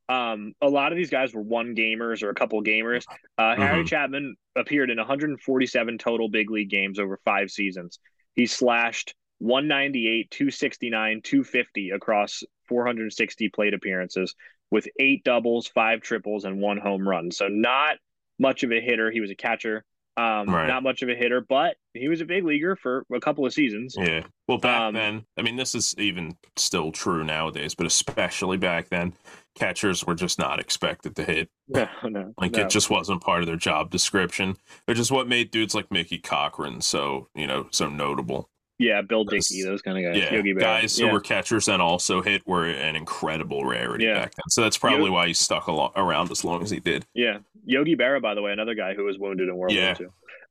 um, a lot of these guys were one gamers or a couple gamers. Uh, mm-hmm. Harry Chapman appeared in 147 total big league games over five seasons. He slashed 198, 269, 250 across 460 plate appearances with eight doubles, five triples, and one home run. So not much of a hitter. He was a catcher. Um, right. Not much of a hitter, but he was a big leaguer for a couple of seasons. Yeah. Well, back um, then, I mean, this is even still true nowadays, but especially back then, catchers were just not expected to hit. [LAUGHS] No, no. Like no. it just wasn't part of their job description, which is what made dudes like Mickey Cochrane so, you know, so notable. Yeah, Bill Dickey, those kind of guys. Yeah, Yogi guys yeah. who were catchers and also hit were an incredible rarity yeah. back then. So that's probably why he stuck lo- around as long as he did. Yeah, Yogi Berra, by the way, another guy who was wounded in World yeah. War II.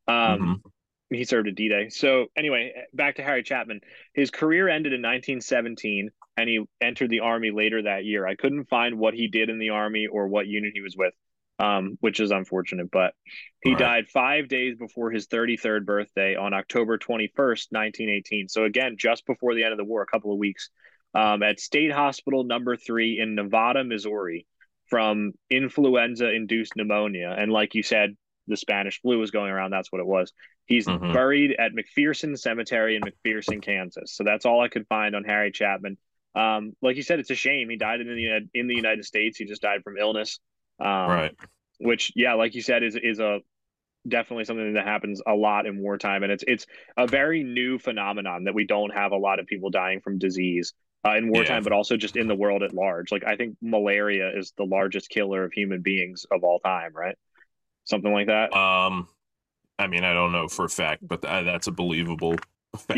Um, mm-hmm. He served at D-Day. So anyway, back to Harry Chapman. His career ended in 1917, and he entered the Army later that year. I couldn't find what he did in the Army or what unit he was with um, which is unfortunate. But he right. died five days before his 33rd birthday on October 21st, 1918. So, again, just before the end of the war, a couple of weeks, um, at State Hospital number three in Nevada, Missouri, from influenza induced pneumonia. And, like you said, the Spanish flu was going around. That's what it was. He's mm-hmm. buried at McPherson Cemetery in McPherson, Kansas. So, that's all I could find on Harry Chapman. Um, like you said, it's a shame he died in the in the United States. He just died from illness. Um, right. Which, yeah, like you said, is is a definitely something that happens a lot in wartime, and it's it's a very new phenomenon that we don't have a lot of people dying from disease uh, in wartime, yeah. but also just in the world at large. Like I think malaria is the largest killer of human beings of all time, right? Something like that. Um, I mean, I don't know for a fact, but th- that's a believable fact.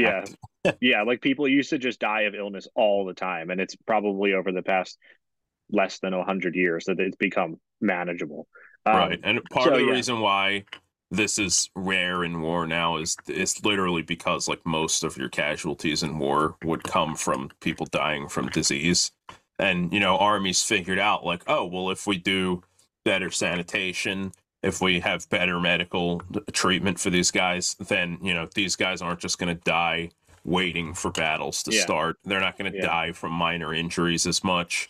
Yeah, [LAUGHS] yeah. Like people used to just die of illness all the time, and it's probably over the past less than 100 years that it's become manageable. Um, right. And part so, of the yeah. reason why this is rare in war now is it's literally because like most of your casualties in war would come from people dying from disease. And you know, armies figured out like, oh, well if we do better sanitation, if we have better medical treatment for these guys, then, you know, these guys aren't just going to die waiting for battles to yeah. start. They're not going to yeah. die from minor injuries as much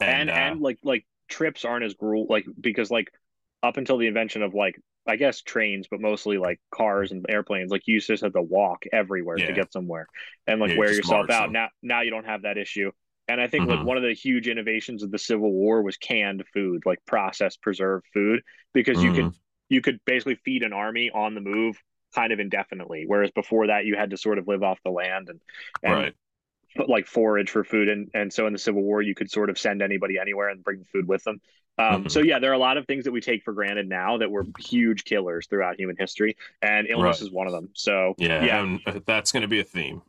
and and, uh, and like like trips aren't as gruel like because like up until the invention of like I guess trains, but mostly like cars and airplanes. Like you just had to walk everywhere yeah. to get somewhere and like yeah, wear yourself out. Them. Now, now you don't have that issue. And I think mm-hmm. like one of the huge innovations of the Civil War was canned food, like processed preserved food, because mm-hmm. you could you could basically feed an army on the move kind of indefinitely. Whereas before that, you had to sort of live off the land and, and right like forage for food and and so in the civil war you could sort of send anybody anywhere and bring food with them um, mm-hmm. so yeah there are a lot of things that we take for granted now that were huge killers throughout human history and illness right. is one of them so yeah, yeah. Uh, that's going to be a theme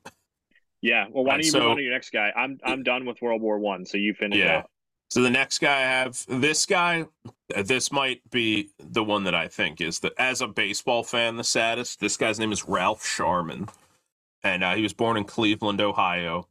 yeah well why don't you so, move on to your next guy i'm i'm done with world war one so you finish yeah out. so the next guy i have this guy uh, this might be the one that i think is that as a baseball fan the saddest this guy's name is ralph sharman and uh, he was born in cleveland ohio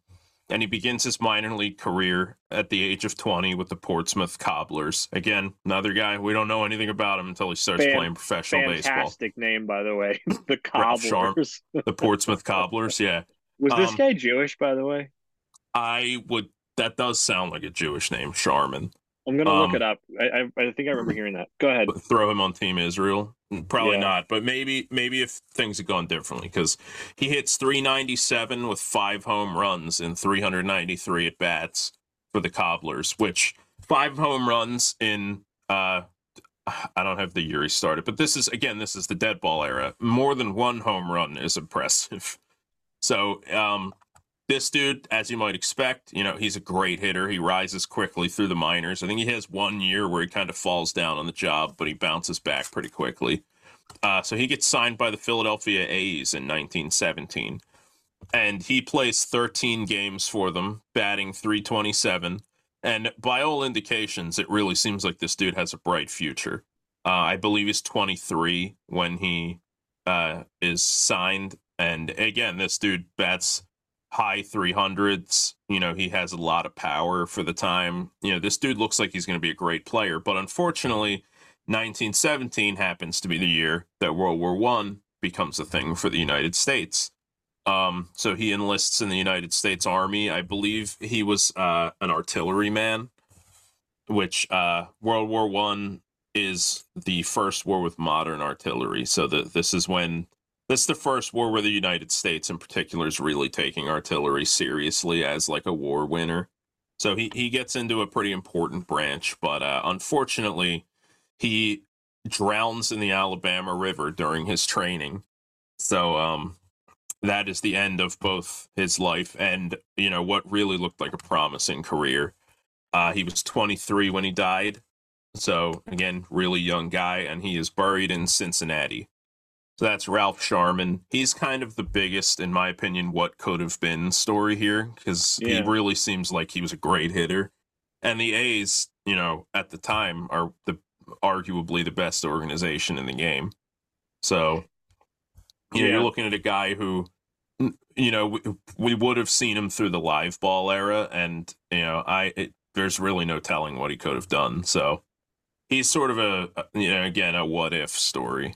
and he begins his minor league career at the age of 20 with the Portsmouth Cobblers. Again, another guy we don't know anything about him until he starts Fan- playing professional fantastic baseball. Fantastic name, by the way, [LAUGHS] the Cobblers. the Portsmouth Cobblers. Yeah. [LAUGHS] Was this um, guy Jewish, by the way? I would. That does sound like a Jewish name, Sharman. I'm gonna um, look it up. I, I, I think I remember hearing that. Go ahead. Throw him on Team Israel. Probably yeah. not, but maybe maybe if things had gone differently, because he hits 397 with five home runs in 393 at bats for the Cobblers, which five home runs in uh I don't have the year he started, but this is again this is the dead ball era. More than one home run is impressive. [LAUGHS] So um this dude, as you might expect, you know, he's a great hitter. He rises quickly through the minors. I think he has one year where he kind of falls down on the job, but he bounces back pretty quickly. Uh, so he gets signed by the Philadelphia A's in 1917. And he plays 13 games for them, batting 327. And by all indications, it really seems like this dude has a bright future. Uh, I believe he's 23 when he uh, is signed. And again, this dude bats high 300s. You know, he has a lot of power for the time. You know, this dude looks like he's going to be a great player, but unfortunately, 1917 happens to be the year that World War One becomes a thing for the United States. Um, so he enlists in the United States Army. I believe he was uh, an artilleryman, which uh, World War One is the first war with modern artillery. So that this is when this is the first war where the United States, in particular, is really taking artillery seriously as like a war winner. So he, he gets into a pretty important branch, but uh, unfortunately, he drowns in the Alabama River during his training. So um, that is the end of both his life and you know what really looked like a promising career. Uh, he was 23 when he died, so again, really young guy, and he is buried in Cincinnati. So that's Ralph Sharman. He's kind of the biggest, in my opinion, what could have been story here because Yeah. he really seems like he was a great hitter. And the A's, you know, at the time are the arguably the best organization in the game. So, you know, you're looking at a guy who, you know, we, we would have seen him through the live ball era, and you know, I it, there's really no telling what he could have done. So, he's sort of a- you know, again, a what if story.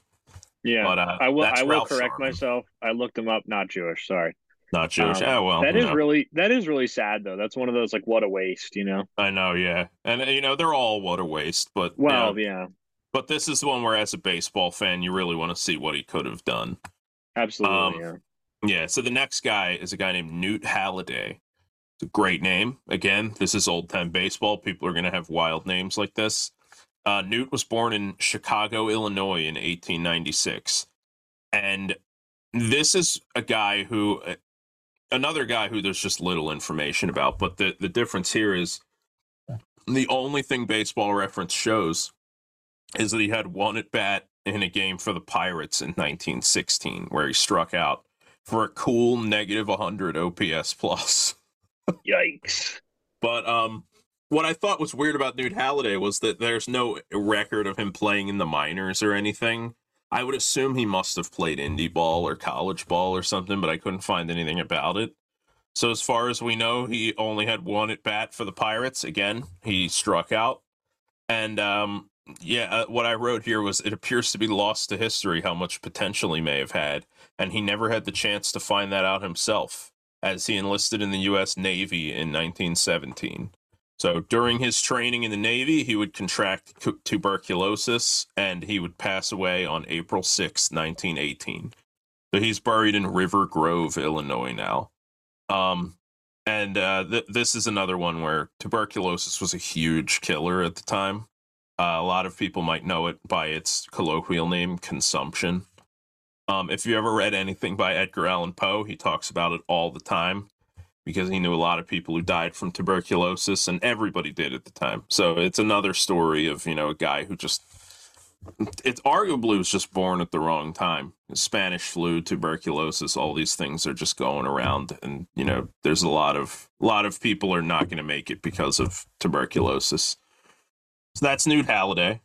Yeah. But uh, I will. I will Ralph correct Sharman, myself. I looked him up. Not Jewish. Sorry. not Jewish. Um, oh well, that is know. really that is really sad though. That's one of those like what a waste. You know. I know, yeah, and you know they're all what a waste, but you Well, know, yeah. but this is one where, as a baseball fan, you really want to see what he could have done. Absolutely. Um, yeah. Yeah, so the next guy is a guy named Newt Halliday. It's a great name. Again, this is old time baseball. People are going to have wild names like this. Uh, Newt was born in Chicago, Illinois in 1896. And this is a guy who, uh, another guy who there's just little information about. But the, the difference here is the only thing baseball reference shows is that he had one at bat in a game for the Pirates in 1916, where he struck out for a cool negative 100 OPS plus. [LAUGHS] Yikes. But um, what I thought was weird about Newt Halliday was that there's no record of him playing in the minors or anything. I would assume he must have played indie ball or college ball or something, but I couldn't find anything about it. So as far as we know, he only had one at bat for the Pirates. Again, he struck out, and um, yeah, uh, what I wrote here was it appears to be lost to history how much potential he may have had, and he never had the chance to find that out himself, as he enlisted in the U.S. Navy in 1917. So during his training in the Navy, he would contract tu- tuberculosis, and he would pass away on April 6, 1918. So he's buried in River Grove, Illinois now. Um, and uh, th- this is another one where tuberculosis was a huge killer at the time. Uh, a lot of people might know it by its colloquial name, consumption. Um, if you ever read anything by Edgar Allan Poe, he talks about it all the time because he knew a lot of people who died from tuberculosis, and everybody did at the time. So it's another story of you know a guy who just it arguably was just born at the wrong time. Spanish flu, tuberculosis, all these things are just going around, and you know there's a lot of a lot of people are not going to make it because of tuberculosis. So that's Newt Halliday.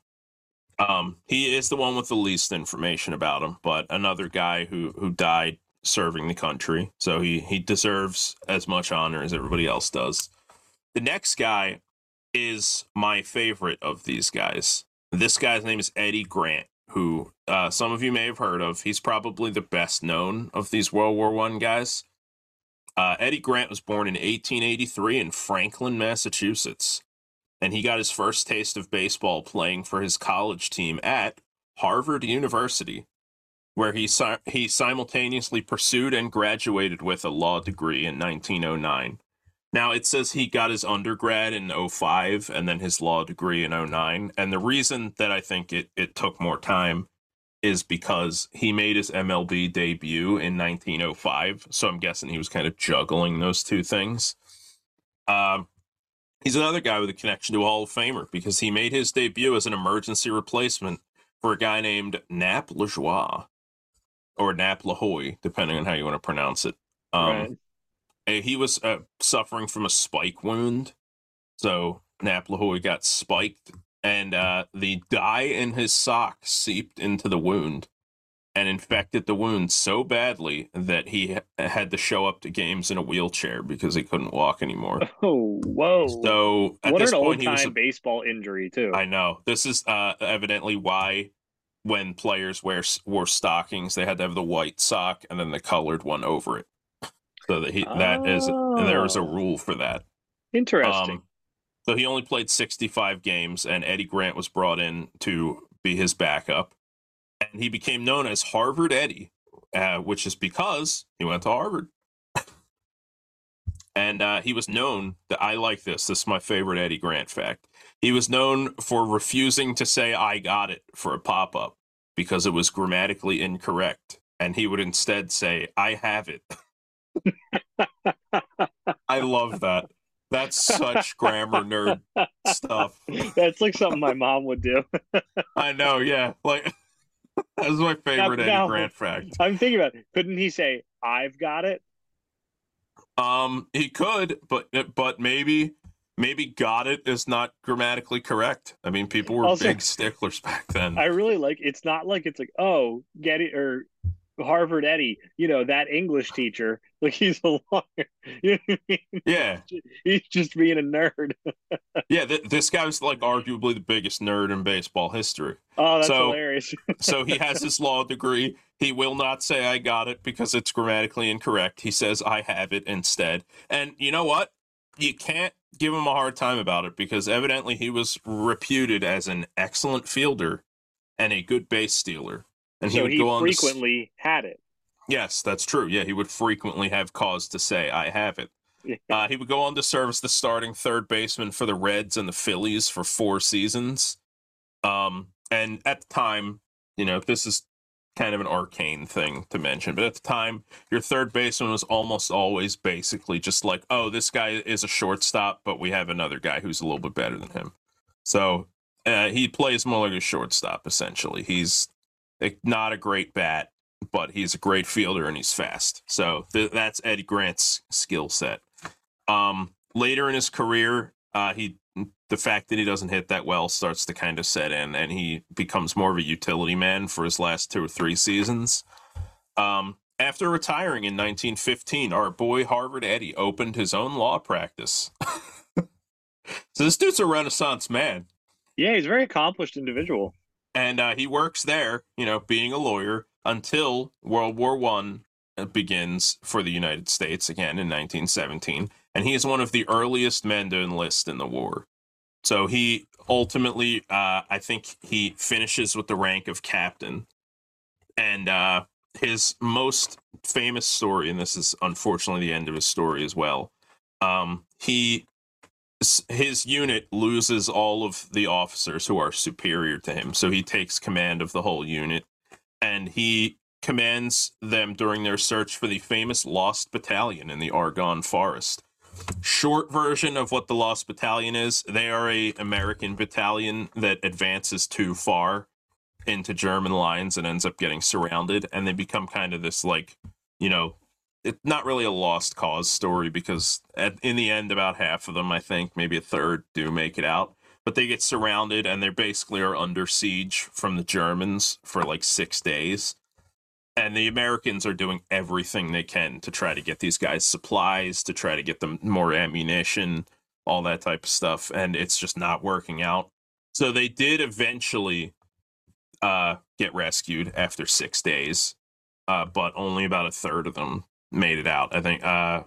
Um, he is the one with the least information about him, but another guy who who died serving the country, so he he deserves as much honor as everybody else does. The next guy is my favorite of these guys. This guy's name is Eddie Grant, who uh, some of you may have heard of. He's probably the best known of these World War One guys. Uh, Eddie Grant was born in 1883 in Franklin, Massachusetts, and he got his first taste of baseball playing for his college team at Harvard University, where he si- he simultaneously pursued and graduated with a law degree in 1909. Now it says he got his undergrad in 05 and then his law degree in 09. And the reason that I think it, it took more time is because he made his MLB debut in 1905. So I'm guessing he was kind of juggling those two things. Um, he's another guy with a connection to a Hall of Famer because he made his debut as an emergency replacement for a guy named Nap Lajoie or Nap Lahoy, depending on how you want to pronounce it. Um, right. he was uh, suffering from a spike wound. So Nap Lahoy got spiked, and uh, the dye in his sock seeped into the wound and infected the wound so badly that he had to show up to games in a wheelchair because he couldn't walk anymore. [LAUGHS] Oh, whoa. So at what this an old point, he time. A, baseball injury too. I know this is uh, evidently why. When players wear wore stockings, they had to have the white sock and then the colored one over it, so that he that is there was a Oh. rule for that. Interesting. Um, so he only played 65 games, and Eddie Grant was brought in to be his backup. And he became known as Harvard Eddie, uh, which is because he went to Harvard. [LAUGHS] And uh, he was known that I like this. This is my favorite Eddie Grant fact. He was known for refusing to say "I got it" for a pop up because it was grammatically incorrect, and he would instead say "I have it." I love that. That's such grammar nerd stuff. That's like something my mom would do. I know, yeah. Like [LAUGHS] that's my favorite Now- Eddie now- Grant fact. I'm thinking about it. couldn't he say I've got it? Um, he could, but but maybe maybe got it is not grammatically correct. I mean, people were Also- big sticklers [LAUGHS] back then. I really like it's not like it's like, oh, Getty or Harvard Eddie, you know, that English teacher. [LAUGHS] Like he's a lawyer. [LAUGHS] You know what I mean? yeah, He's just being a nerd. yeah. Th- this guy was like arguably the biggest nerd in baseball history. Oh, that's So- hilarious. So he has his law degree. He will not say I got it because it's grammatically incorrect. He says I have it instead. And you know what? You can't give him a hard time about it because evidently he was reputed as an excellent fielder and a good base stealer. And he so would he go on to frequently had it. Yes, that's true. Yeah, he would frequently have cause to say, I have it. Uh, he would go on to serve as the starting third baseman for the Reds and the Phillies for four seasons. Um, and at the time, you know, this is kind of an arcane thing to mention, but at the time, your third baseman was almost always basically just like, oh, this guy is a shortstop, but we have another guy who's a little bit better than him. So uh, he plays more like a shortstop, essentially. He's not a great bat, but he's a great fielder and he's fast. So th- that's Eddie Grant's skill set. Um, later in his career, uh, he the fact that he doesn't hit that well starts to kind of set in, and he becomes more of a utility man for his last two or three seasons. Um, after retiring in 1915, our boy Harvard Eddie opened his own law practice. [LAUGHS] so this dude's a Renaissance man Yeah, he's a very accomplished individual. and uh, he works there, you know, being a lawyer until World War One uh, begins for the United States again in 1917, and he is one of the earliest men to enlist in the war. So he ultimately, uh, I think, he finishes with the rank of captain, and uh, his most famous story, and this is unfortunately the end of his story as well. Um, he his unit loses all of the officers who are superior to him. So he takes command of the whole unit. And he commands them during their search for the famous lost battalion in the argonne forest short version of what the lost battalion is. They are a american battalion that advances too far into german lines and ends up getting surrounded and they become kind of this like you know it's not really a lost cause story because at, in the end about half of them i think maybe a third do make it out. But they get surrounded and they basically are under siege from the germans for like six days and the americans are doing everything they can to try to get these guys supplies to try to get them more ammunition all that type of stuff and it's just not working out so they did eventually uh, get rescued after six days uh, but only about a third of them made it out. I think uh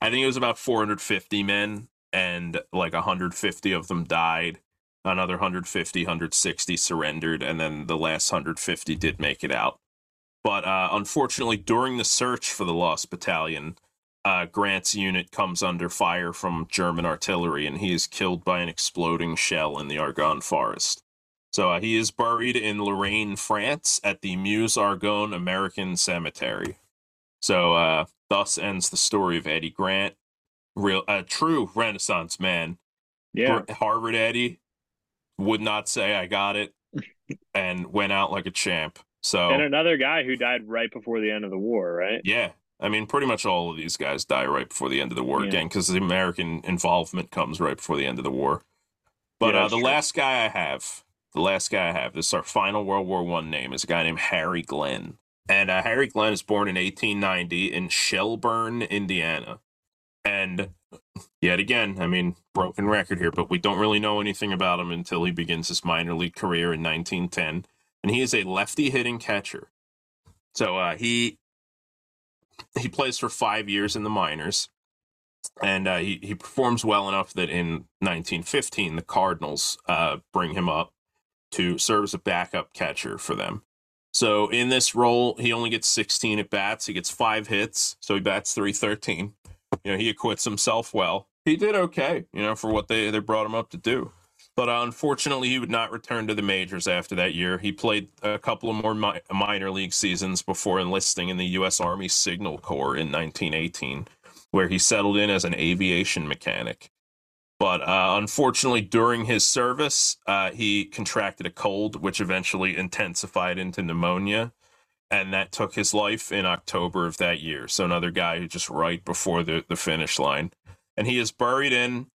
I think it was about 450 men and like 150 of them died. Another 150, 160 surrendered and then the last 150 did make it out. But uh unfortunately during the search for the lost battalion, uh Grant's unit comes under fire from German artillery and he is killed by an exploding shell in the Argonne forest. So uh, he is buried in Lorraine, France at the Meuse Argonne American Cemetery. So uh, thus ends the story of Eddie Grant, real a true Renaissance man. Yeah. Har- Harvard Eddie would not say I got it, and went out like a champ. So And another guy who died right before the end of the war, right? yeah, I mean, pretty much all of these guys die right before the end of the war Yeah. again because the American involvement comes right before the end of the war. But Yeah, uh, the true. last guy I have, the last guy I have, this is our final World War One name, is a guy named Harry Glenn. And uh, Harry Glenn is born in 1890 in Shelburn, Indiana. And yet again, I mean, broken record here, but we don't really know anything about him until he begins his minor league career in 1910. And he is a lefty hitting catcher. So uh, he he plays for five years in the minors, and uh, he he performs well enough that in 1915 the Cardinals uh, bring him up to serve as a backup catcher for them. So in this role, he only gets 16 at bats. He gets five hits, so he bats 313. you know, he acquits himself well. He did okay, you know, for what they, they brought him up to do. But uh, unfortunately, he would not return to the majors after that year. He played a couple of more mi- minor league seasons before enlisting in the U.S. Army Signal Corps in 1918, where he settled in as an aviation mechanic. But uh, unfortunately, during his service, uh, he contracted a cold, which eventually intensified into pneumonia. And that took his life in October of that year. So, another guy who just right before the, the finish line. And he is buried in,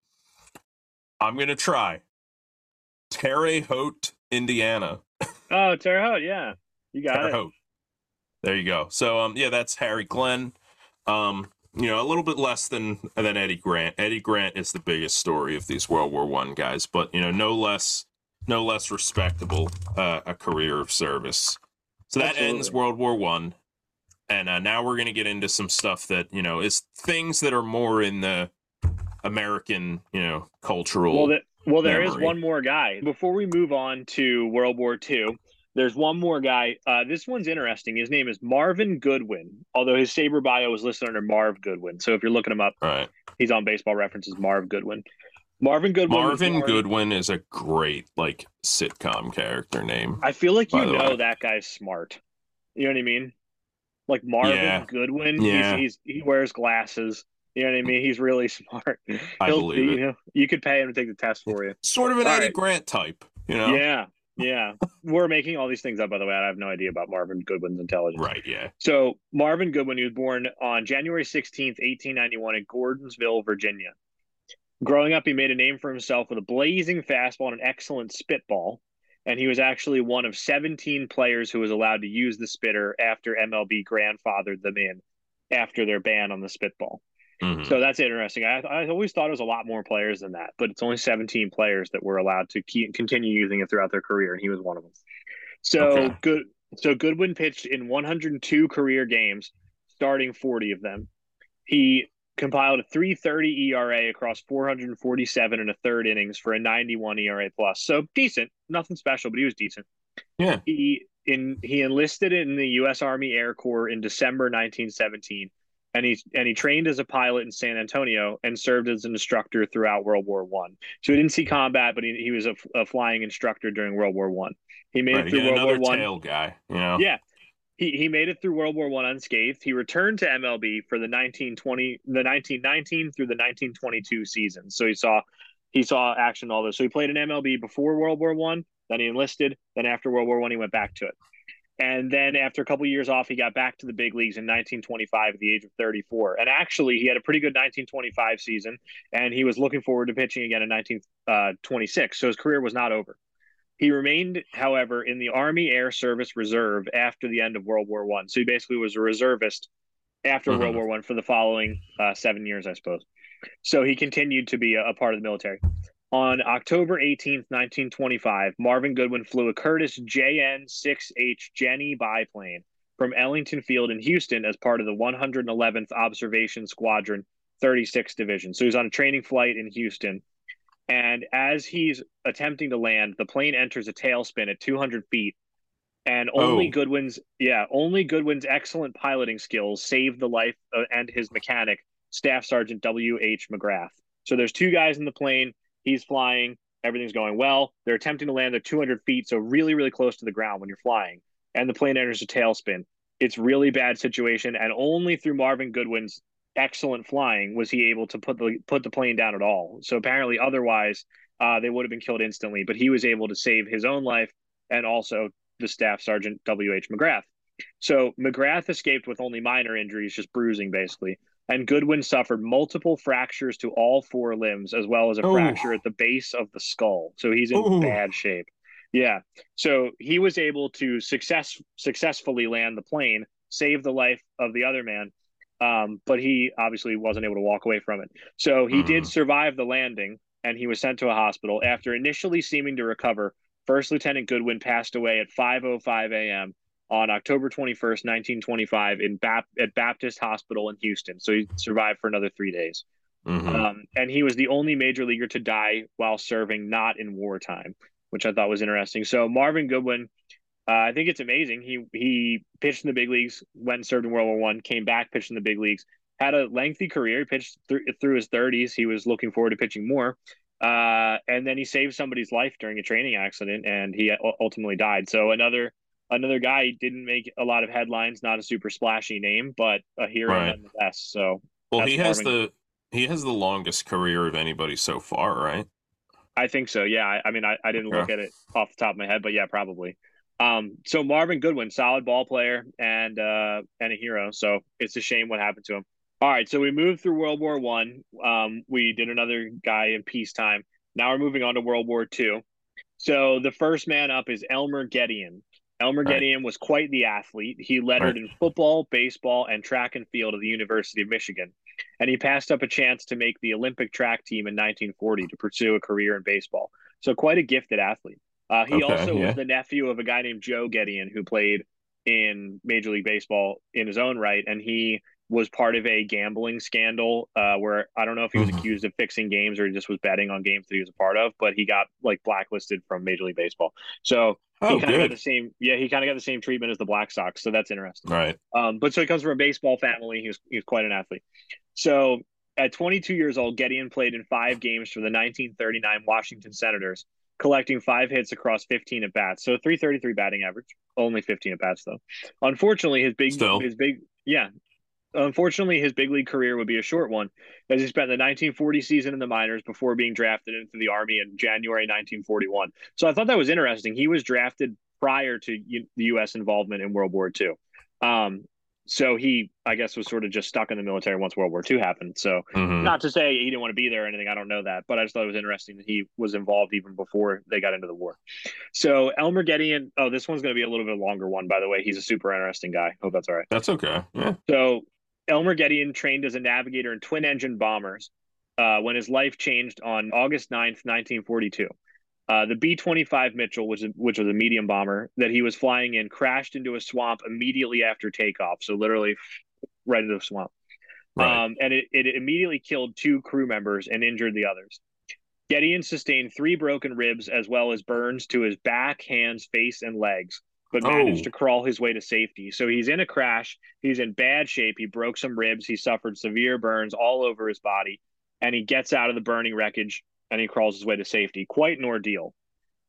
I'm going to try, Terre Haute, Indiana. Oh, Terre Haute, yeah. You got Terre it. Haute. There you go. So, um, yeah, that's Harry Glenn. Um, you know, a little bit less than than Eddie Grant. Eddie Grant is the biggest story of these World War One guys, but you know, no less no less respectable uh, a career of service. So that Absolutely. ends World War One, and uh, now we're going to get into some stuff that you know is things that are more in the American, you know, cultural. Well, that, well, there memory. is one more guy before we move on to World War II, There's one more guy. Uh, this one's interesting. His name is Marvin Goodwin, although his SABR bio is listed under Marv Goodwin. So if you're looking him up, right. he's on baseball references, Marv Goodwin. Marvin Goodwin. Marvin Goodwin is a great like sitcom character name. I feel like you know way. that guy's smart. You know what I mean? Like Marvin yeah. Goodwin. Yeah. He's, he's, he wears glasses. You know what I mean? He's really [LAUGHS] smart. I He'll, believe you it. Know, you could pay him to take the test for you. Sort of an All Eddie right. Grant type. You know? Yeah. Yeah. We're making all these things up, by the way. I have no idea about Marvin Goodwin's intelligence. Right. Yeah. So, Marvin Goodwin, he was born on January 16th, 1891, in Gordonsville, Virginia. Growing up, he made a name for himself with a blazing fastball and an excellent spitball. And he was actually one of 17 players who was allowed to use the spitter after MLB grandfathered them in after their ban on the spitball. Mm-hmm. So that's interesting. I, I always thought it was a lot more players than that, but it's only 17 players that were allowed to keep, continue using it throughout their career, and he was one of them. So okay. good. So Goodwin pitched in 102 career games, starting 40 of them. He compiled a 330 ERA across 447 and a third innings for a 91 ERA plus. So decent, nothing special, but he was decent. Yeah. He in he enlisted in the U.S. Army Air Corps in December 1917 and he and he trained as a pilot in San Antonio and served as an instructor throughout World War One. So he didn't see combat, but he, he was a, a flying instructor during World War One. He made right, it through World War One. Tail guy, you know. Yeah, he he made it through World War One unscathed. He returned to MLB for the 1920 the 1919 through the 1922 season. So he saw he saw action all this. So he played in MLB before World War One. Then he enlisted. Then after World War One, he went back to it. And then after a couple years off, he got back to the big leagues in 1925 at the age of 34. And actually, he had a pretty good 1925 season, and he was looking forward to pitching again in 1926. Uh, so his career was not over. He remained, however, in the Army Air Service Reserve after the end of World War One. So he basically was a reservist after mm-hmm. World War One for the following uh, seven years, I suppose. So he continued to be a, a part of the military. On October 18th, 1925, Marvin Goodwin flew a Curtiss JN 6H Jenny biplane from Ellington Field in Houston as part of the 111th Observation Squadron 36th Division. So he's on a training flight in Houston. And as he's attempting to land, the plane enters a tailspin at 200 feet. And only oh. Goodwin's, yeah, only Goodwin's excellent piloting skills saved the life of, and his mechanic, Staff Sergeant W.H. McGrath. So there's two guys in the plane He's flying. Everything's going well. They're attempting to land at 200 feet, so really, really close to the ground when you're flying. And the plane enters a tailspin. It's really bad situation, and only through Marvin Goodwin's excellent flying was he able to put the put the plane down at all. So apparently, otherwise, uh, they would have been killed instantly. But he was able to save his own life and also the staff sergeant W. H. McGrath. So McGrath escaped with only minor injuries, just bruising basically and Goodwin suffered multiple fractures to all four limbs, as well as a Ooh. fracture at the base of the skull. So he's in Ooh. bad shape. Yeah. So he was able to success successfully land the plane, save the life of the other man, um, but he obviously wasn't able to walk away from it. So he mm. did survive the landing, and he was sent to a hospital after initially seeming to recover. First Lieutenant Goodwin passed away at 5:05 a.m on October 21st, 1925, in Bap- at Baptist Hospital in Houston. So he survived for another three days. Mm-hmm. Um, and he was the only major leaguer to die while serving not in wartime, which I thought was interesting. So Marvin Goodwin, uh, I think it's amazing. He he pitched in the big leagues, went and served in World War One, came back, pitched in the big leagues, had a lengthy career. He pitched through, through his 30s. He was looking forward to pitching more. Uh, and then he saved somebody's life during a training accident, and he ultimately died. So another another guy didn't make a lot of headlines, not a super splashy name, but a hero right. nonetheless. So well, he has the he has the longest career of anybody so far, right? I think so. Yeah. I, I mean, I, I didn't look at it off the top of my head, but yeah, probably. Um, so Marvin Goodwin, solid ball player and uh, and a hero. So it's a shame what happened to him. All right, so we moved through World War One. Um, we did another guy in peacetime. Now we're moving on to World War Two. So the first man up is Elmer Gedeon. Elmer right. Gedeon was quite the athlete. He lettered right. in football, baseball, and track and field at the University of Michigan. And he passed up a chance to make the Olympic track team in 1940 to pursue a career in baseball. So quite a gifted athlete. Uh, he okay, also yeah. was the nephew of a guy named Joe Gedeon who played in Major League Baseball in his own right, and he was part of a gambling scandal uh, where I don't know if he was mm-hmm. accused of fixing games or he just was betting on games that he was a part of, but he got like blacklisted from Major League Baseball. So oh, he kind of got the same, yeah, he kind of got the same treatment as the Black Sox. So that's interesting. Right. Um, but so he comes from a baseball family. He was, he was quite an athlete. So at 22 years old, Gedeon played in five games for the 1939 Washington Senators collecting five hits across 15 at bats. So 333 batting average, only 15 at bats though. Unfortunately, his big Still. his big yeah. Unfortunately, his big league career would be a short one, as he spent the 1940 season in the minors before being drafted into the Army in January 1941. So I thought that was interesting. He was drafted prior to U- the U.S. involvement in World War II. Um, so he i guess was sort of just stuck in the military once world war ii happened so mm-hmm. not to say he didn't want to be there or anything i don't know that but i just thought it was interesting that he was involved even before they got into the war so elmer gedeon oh this one's going to be a little bit longer one by the way he's a super interesting guy hope that's all right that's okay yeah. so elmer gedeon trained as a navigator in twin engine bombers uh, when his life changed on august 9th 1942 uh, the B 25 Mitchell, which, which was a medium bomber that he was flying in, crashed into a swamp immediately after takeoff. So, literally, right into the swamp. Right. Um, and it, it immediately killed two crew members and injured the others. Gedeon sustained three broken ribs as well as burns to his back, hands, face, and legs, but oh. managed oh. to crawl his way to safety. So he's in a crash. He's in bad shape. He broke some ribs. He suffered severe burns all over his body, and he gets out of the burning wreckage and he crawls his way to safety. Quite an ordeal.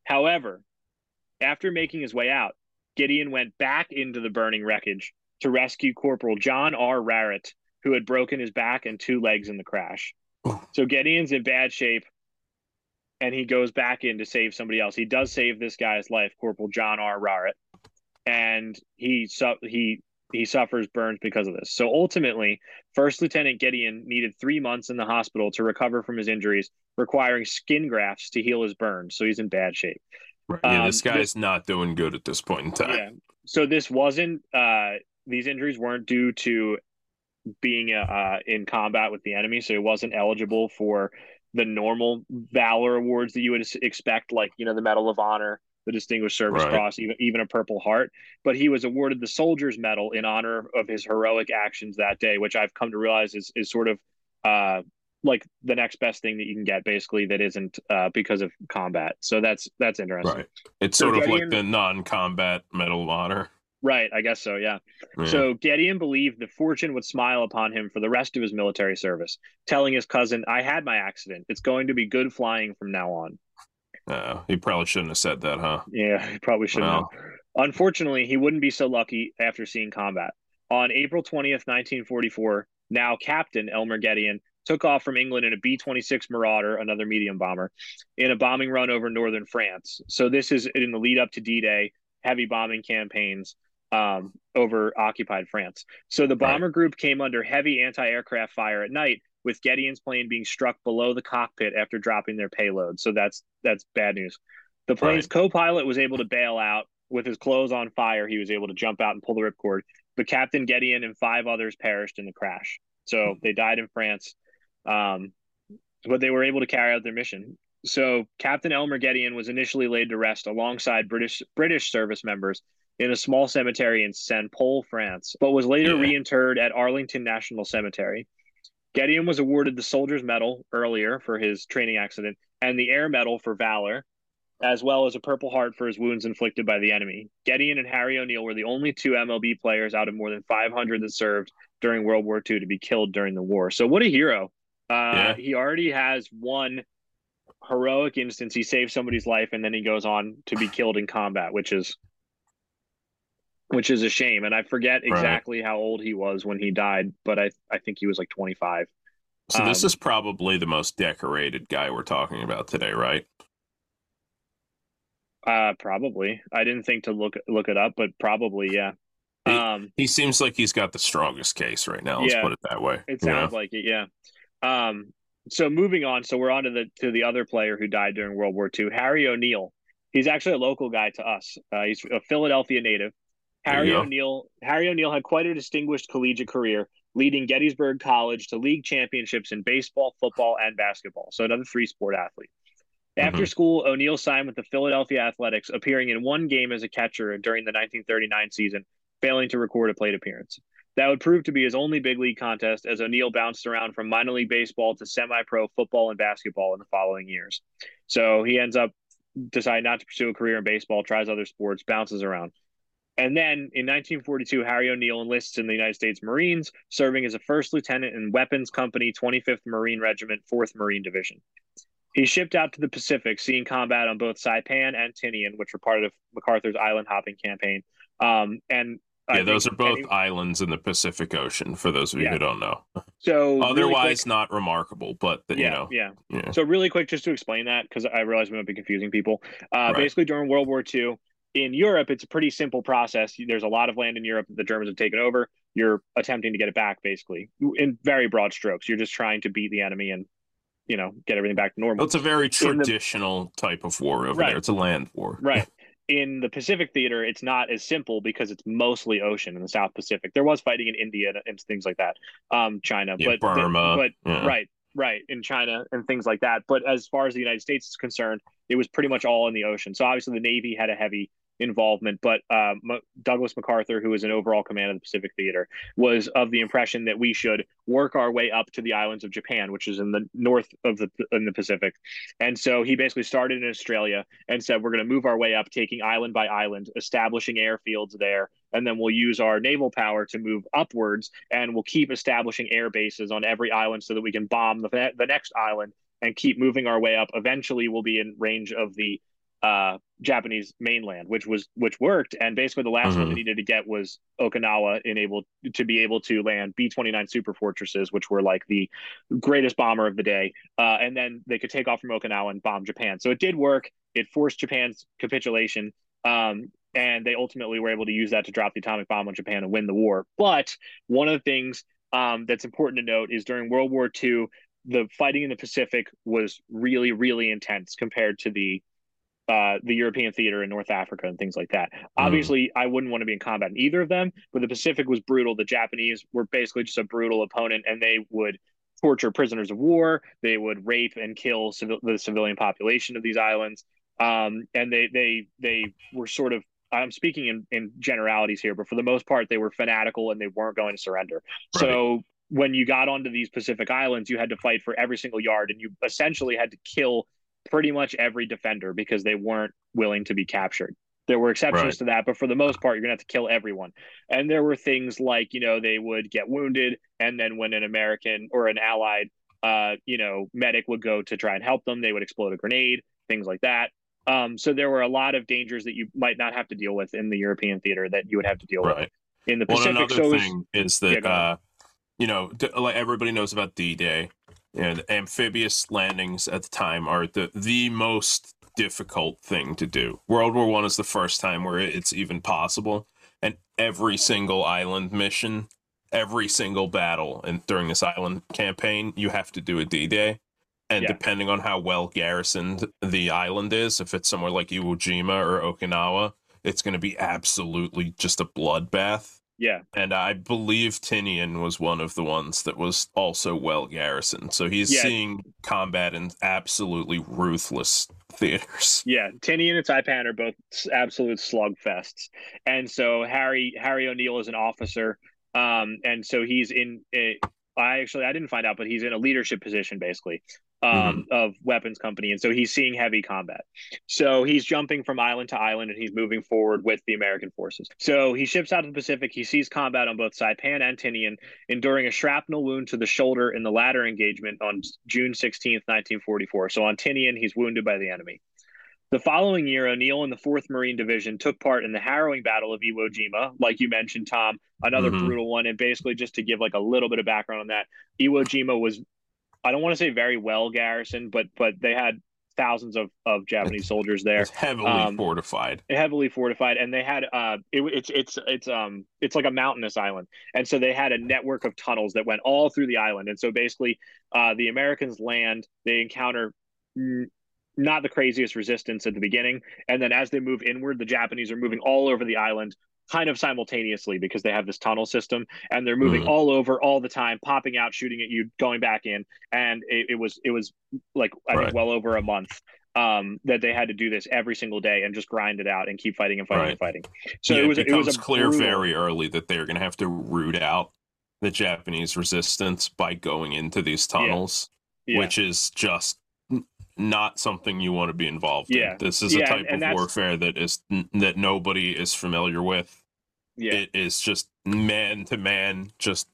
However, after making his way out, Gedeon went back into the burning wreckage to rescue Corporal John R. Barrett, who had broken his back and two legs in the crash. So Gedeon's in bad shape, and he goes back in to save somebody else. He does save this guy's life, Corporal John R. Barrett, and he su- he he suffers burns because of this. So ultimately, First Lieutenant Gedeon needed three months in the hospital to recover from his injuries, requiring skin grafts to heal his burns. So he's in bad shape. Right. Yeah, um, this guy's this, not doing good at this point in time. Yeah. So this wasn't uh, these injuries weren't due to being uh, in combat with the enemy, so he wasn't eligible for the normal valor awards that you would expect, like you know the Medal of Honor the Distinguished Service right. Cross, even even a Purple Heart. But he was awarded the Soldier's Medal in honor of his heroic actions that day, which I've come to realize is is sort of uh, like the next best thing that you can get, basically that isn't uh, because of combat. So that's that's interesting. Right. It's so sort of like the non-combat Medal of Honor. Right, I guess so, yeah. yeah. So Gedeon believed that fortune would smile upon him for the rest of his military service, telling his cousin, I had my accident. It's going to be good flying from now on. Uh, he probably shouldn't have said that, huh? Yeah, he probably shouldn't well. have. Unfortunately, he wouldn't be so lucky after seeing combat. On April 20th, 1944, now Captain Elmer Gedeon took off from England in a B 26 Marauder, another medium bomber, in a bombing run over northern France. So, this is in the lead up to D Day, heavy bombing campaigns um, over occupied France. So, the bomber right. group came under heavy anti aircraft fire at night with Gedeon's plane being struck below the cockpit after dropping their payload. So that's that's bad news. The plane's right. co-pilot was able to bail out with his clothes on fire. He was able to jump out and pull the ripcord. But Captain Gedeon and five others perished in the crash. So they died in France, um, but they were able to carry out their mission. So Captain Elmer Gedeon was initially laid to rest alongside British British service members in a small cemetery in Saint Paul, France, but was later yeah. reinterred at Arlington National Cemetery. Gedeon was awarded the Soldier's Medal earlier for his training accident and the Air Medal for valor, as well as a Purple Heart for his wounds inflicted by the enemy. Gedeon and Harry O'Neill were the only two MLB players out of more than 500 that served during World War II to be killed during the war. So what a hero! Uh, Yeah. He already has one heroic instance. He saved somebody's life, and then he goes on to be killed in combat, which is which is a shame. And I forget Right. exactly how old he was when he died, but I I think he was like 25. So this Um, is probably the most decorated guy we're talking about today, right? Uh, probably. I didn't think to look look it up, but probably yeah. He- Um, He seems like he's got the strongest case right now. Let's Yeah. put it that way. It you know? sounds like it, yeah. Um, so moving on, so we're on to the to the other player who died during World War II, Harry O'Neill. He's actually a local guy to us. Uh, he's a Philadelphia native. Harry. O'Neill. Harry O'Neill had quite a distinguished collegiate career, leading Gettysburg College to league championships in baseball, football, and basketball. So another three sport athlete. After Mhm. school, O'Neill signed with the Philadelphia Athletics, appearing in one game as a catcher during the 1939 season, failing to record a plate appearance. That would prove to be his only big league contest as O'Neill bounced around from minor league baseball to semi pro football and basketball in the following years. So he ends up deciding not to pursue a career in baseball, tries other sports, bounces around. And then in 1942, Harry O'Neill enlists in the United States Marines, serving as a first lieutenant in Weapons Company, 25th Marine Regiment, 4th Marine Division. He shipped out to the Pacific, seeing combat on both Saipan and Tinian, which were part of MacArthur's island hopping campaign. Um, and I Yeah, those are both any- islands in the Pacific Ocean. For those of you Yeah. who don't know, so really otherwise quick- not remarkable, but you yeah, know, yeah. yeah. So really quick, just to explain that, because I realize we might be confusing people. Uh, Right. Basically, during World War II, in Europe, it's a pretty simple process. There's a lot of land in Europe that the Germans have taken over. You're attempting to get it back, basically, in very broad strokes. You're just trying to beat the enemy and, you know, get everything back to normal. It's a very the- traditional type of war over Right. there. It's a land war. Right. In the Pacific theater, it's not as simple because it's mostly ocean in the South Pacific. There was fighting in India and, things like that, um, China, Yeah, but Burma. but yeah. right, right, in China and things like that. But as far as the United States is concerned, it was pretty much all in the ocean. So obviously the Navy had a heavy involvement, but uh, M- Douglas MacArthur, who was in overall command of the Pacific Theater, was of the impression that we should work our way up to the islands of Japan, which is in the north of the in the Pacific. And so he basically started in Australia and said, "We're going to move our way up, taking island by island, establishing airfields there." And then we'll use our naval power to move upwards, and we'll keep establishing air bases on every island so that we can bomb the, the next island and keep moving our way up. Eventually, we'll be in range of the uh, Japanese mainland, which was which worked. And basically, the last one Mhm. they needed to get was Okinawa, enabled to be able to land B twenty nine super fortresses, which were like the greatest bomber of the day. Uh, and then they could take off from Okinawa and bomb Japan. So it did work. It forced Japan's capitulation. Um, and they ultimately were able to use that to drop the atomic bomb on Japan and win the war. But one of the things um, that's important to note is during World War II, the fighting in the Pacific was really, really intense compared to the uh, the European theater in North Africa and things like that. Obviously, I wouldn't want to be in combat in either of them, but the Pacific was brutal. The Japanese were basically just a brutal opponent, and they would torture prisoners of war. They would rape and kill civil- the civilian population of these islands. Um, and they they they were sort of I'm speaking in, in generalities here, but for the most part, they were fanatical and they weren't going to surrender. Right. So when you got onto these Pacific Islands, you had to fight for every single yard, and you essentially had to kill pretty much every defender because they weren't willing to be captured. There were exceptions Right. to that, but for the most part, you're gonna have to kill everyone. And there were things like you know they would get wounded, and then when an American or an allied, uh, you know, medic would go to try and help them, they would explode a grenade, things like that. Um, so there were a lot of dangers that you might not have to deal with in the European theater that you would have to deal with in the Well, Pacific. another so it was- is Yeah, that ahead. uh, you know, like everybody knows about D-Day. You know, the amphibious landings at the time are the the most difficult thing to do. World War One is the first time where it's even possible, and every single island mission, every single battle, and during this island campaign, you have to do a D-Day. And Yeah. depending on how well garrisoned the island is, if it's somewhere like Iwo Jima or Okinawa, it's going to be absolutely just a bloodbath. Yeah, And I believe Tinian was one of the ones that was also well garrisoned. So he's Yeah. seeing combat in absolutely ruthless theaters. [LAUGHS] Yeah, Tinian and Saipan are both absolute slugfests, and so Harry Harry O'Neill is an officer, um, and so he's in. A, I actually I didn't find out, but he's in a leadership position basically. Um, of weapons company, and so he's seeing heavy combat. So he's jumping from island to island, and he's moving forward with the American forces. So he ships out to the Pacific. He sees combat on both Saipan and Tinian, enduring a shrapnel wound to the shoulder in the latter engagement on June 16th, 1944. So on Tinian, he's wounded by the enemy. The following year, O'Neill and the 4th Marine Division took part in the harrowing Battle of Iwo Jima, like you mentioned, Tom, another mm-hmm. brutal one. And basically, just to give like a little bit of background on that, Iwo Jima was, I don't want to say very well garrisoned, but but they had thousands of, of Japanese soldiers there. It's heavily um, fortified. Heavily fortified, and they had uh, it, it's it's it's um it's like a mountainous island, and so they had a network of tunnels that went all through the island, and so basically, uh, the Americans land, they encounter not the craziest resistance at the beginning. And then as they move inward, the Japanese are moving all over the island kind of simultaneously because they have this tunnel system and they're moving mm. all over all the time, popping out, shooting at you, going back in. And it, it was it was like I right. think well over a month um, that they had to do this every single day and just grind it out and keep fighting and fighting right. and fighting. So yeah, it was it, it was clear brutal... very early that they're going to have to root out the Japanese resistance by going into these tunnels, yeah. Yeah. which is just not something you want to be involved yeah. in. This is yeah, a type and, and of warfare that is that nobody is familiar with. Yeah. It is just man to man, just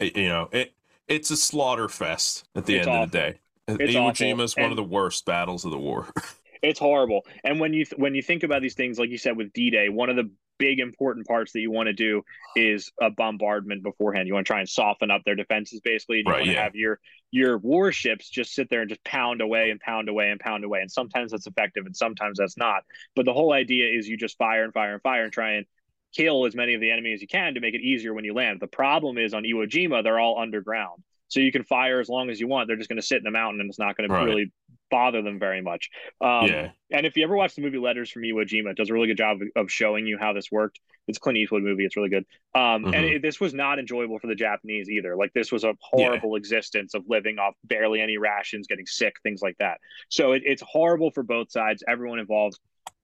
you know, it it's a slaughter fest at the it's end awful. of the day. It's Iwo Jima is one of the worst battles of the war. [LAUGHS] it's horrible. And when you th- when you think about these things, like you said with D Day, one of the big important parts that you want to do is a bombardment beforehand. You want to try and soften up their defenses basically. You right, want to yeah. have your your warships just sit there and just pound away and pound away and pound away. And sometimes that's effective and sometimes that's not. But the whole idea is you just fire and fire and fire and try and kill as many of the enemy as you can to make it easier when you land. The problem is on Iwo Jima, they're all underground. So you can fire as long as you want. They're just going to sit in the mountain and it's not going right. to really bother them very much. Um, yeah. And if you ever watch the movie Letters from Iwo Jima, it does a really good job of, of showing you how this worked. It's a Clint Eastwood movie. It's really good. Um, mm-hmm. And it, this was not enjoyable for the Japanese either. Like this was a horrible yeah. existence of living off barely any rations, getting sick, things like that. So it, it's horrible for both sides. Everyone involved.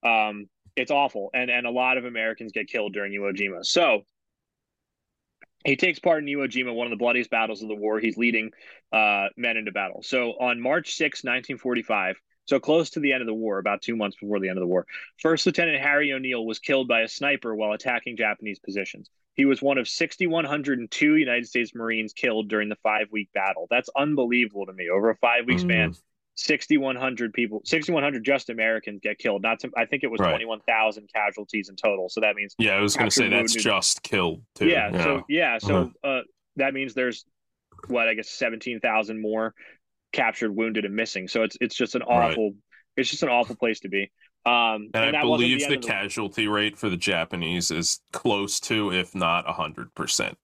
Um, it's awful, and and a lot of Americans get killed during Iwo Jima. So he takes part in Iwo Jima, one of the bloodiest battles of the war. He's leading uh, men into battle. So on March 6, 1945, so close to the end of the war, about two months before the end of the war, First Lieutenant Harry O'Neill was killed by a sniper while attacking Japanese positions. He was one of 6,102 United States Marines killed during the five week battle. That's unbelievable to me. Over a five week mm. span, 6,100 people, 6,100 just Americans get killed. Not to, I think it was right. 21,000 casualties in total. So that means, yeah, I was going to say that's wounded. just killed too. Yeah. yeah. So, yeah. So, uh-huh. uh, that means there's what, I guess 17,000 more captured, wounded, and missing. So it's, it's just an awful, right. it's just an awful place to be. Um, and, and I believe the, the casualty the... rate for the Japanese is close to, if not hundred percent.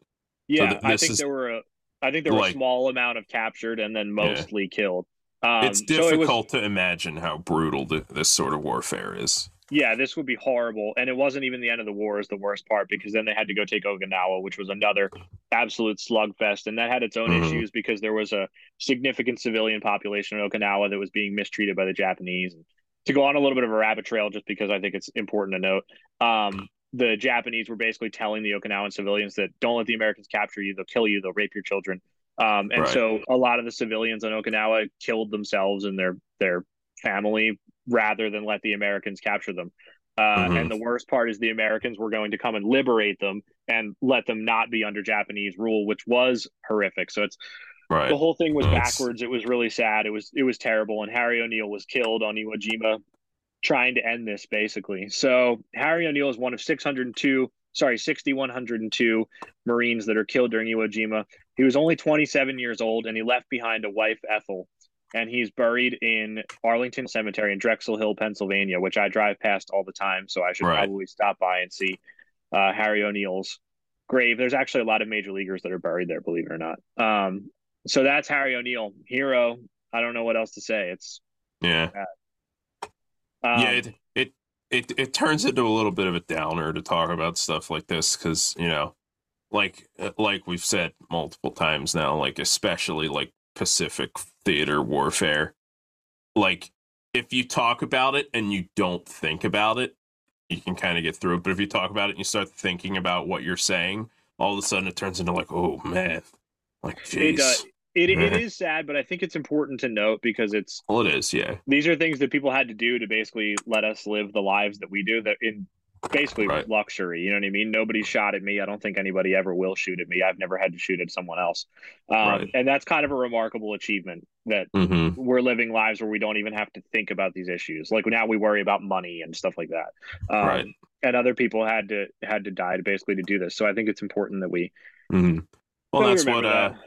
Yeah. So th- I think is... there were, a, I think there were like, a small amount of captured and then mostly yeah. killed. Um, it's difficult so it was, to imagine how brutal th- this sort of warfare is. Yeah, this would be horrible. And it wasn't even the end of the war is the worst part because then they had to go take Okinawa, which was another absolute slugfest. And that had its own mm-hmm. issues because there was a significant civilian population in Okinawa that was being mistreated by the Japanese. And to go on a little bit of a rabbit trail, just because I think it's important to note, um, the Japanese were basically telling the Okinawan civilians that don't let the Americans capture you, they'll kill you, they'll rape your children. Um, and right. so a lot of the civilians on Okinawa killed themselves and their their family rather than let the Americans capture them. Uh, mm-hmm. And the worst part is the Americans were going to come and liberate them and let them not be under Japanese rule, which was horrific. So it's right. the whole thing was That's... backwards. It was really sad. It was it was terrible. And Harry O'Neill was killed on Iwo Jima trying to end this basically. So Harry O'Neill is one of 602 sorry, 6,102 Marines that are killed during Iwo Jima. He was only 27 years old and he left behind a wife, Ethel. And he's buried in Arlington Cemetery in Drexel Hill, Pennsylvania, which I drive past all the time. So I should right. probably stop by and see uh, Harry O'Neill's grave. There's actually a lot of major leaguers that are buried there, believe it or not. Um, so that's Harry O'Neill, hero. I don't know what else to say. It's yeah, um, yeah. It, it it it turns into a little bit of a downer to talk about stuff like this because you know like uh, like we've said multiple times now like especially like pacific theater warfare like if you talk about it and you don't think about it you can kind of get through it but if you talk about it and you start thinking about what you're saying all of a sudden it turns into like oh man like geez. it, uh, it, it is sad, but I think it's important to note because it's well, it is, yeah. These are things that people had to do to basically let us live the lives that we do that in basically right. luxury. You know what I mean? Nobody shot at me. I don't think anybody ever will shoot at me. I've never had to shoot at someone else. Um, right. And that's kind of a remarkable achievement that mm-hmm. we're living lives where we don't even have to think about these issues. Like now we worry about money and stuff like that. Um, right. And other people had to had to die to basically to do this. So I think it's important that we. Mm-hmm. Well, that's what. Uh, that.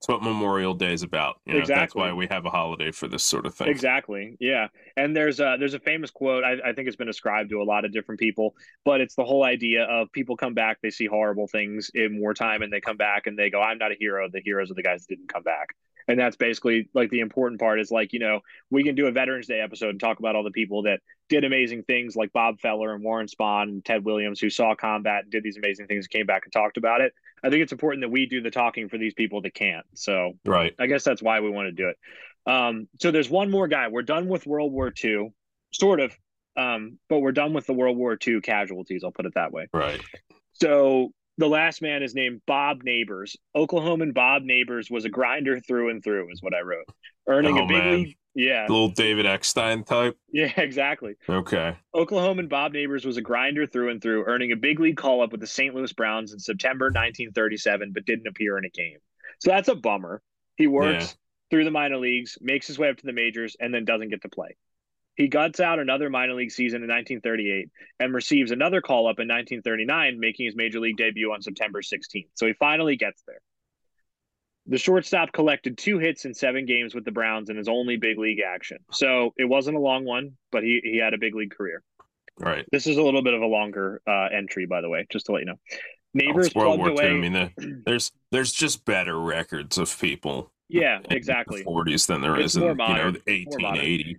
That's what Memorial Day is about. You know, exactly. That's why we have a holiday for this sort of thing. Exactly. Yeah. And there's a there's a famous quote. I, I think it's been ascribed to a lot of different people, but it's the whole idea of people come back, they see horrible things in wartime, and they come back and they go, "I'm not a hero. The heroes are the guys that didn't come back." And that's basically like the important part is like you know we can do a veterans day episode and talk about all the people that did amazing things like bob feller and warren spahn and ted williams who saw combat and did these amazing things and came back and talked about it. I think it's important that we do the talking for these people that can't. So right. I guess that's why we want to do it. Um, so there's one more guy. We're done with world war ii sort of um, but we're done with the world war ii casualties i'll put it that way. Right. So the last man is named Bob Neighbors. Oklahoman Bob Neighbors was a grinder through and through, is what I wrote. Earning oh, a big man. league. Yeah. Little David Eckstein type. Yeah, [LAUGHS] exactly. Okay. Oklahoman Bob Neighbors was a grinder through and through, earning a big league call up with the St. Louis Browns in September 1937, but didn't appear in a game. So that's a bummer. He works yeah. through the minor leagues, makes his way up to the majors, and then doesn't get to play. He guts out another minor league season in 1938 and receives another call up in 1939, making his major league debut on September 16th. So he finally gets there. The shortstop collected two hits in seven games with the Browns in his only big league action. So it wasn't a long one, but he, he had a big league career. Right. This is a little bit of a longer uh, entry, by the way, just to let you know. Neighbors oh, plugged away. II. I mean, the, [CLEARS THROAT] there's there's just better records of people yeah, exactly. Forties than there it's is in you know eighteen eighty.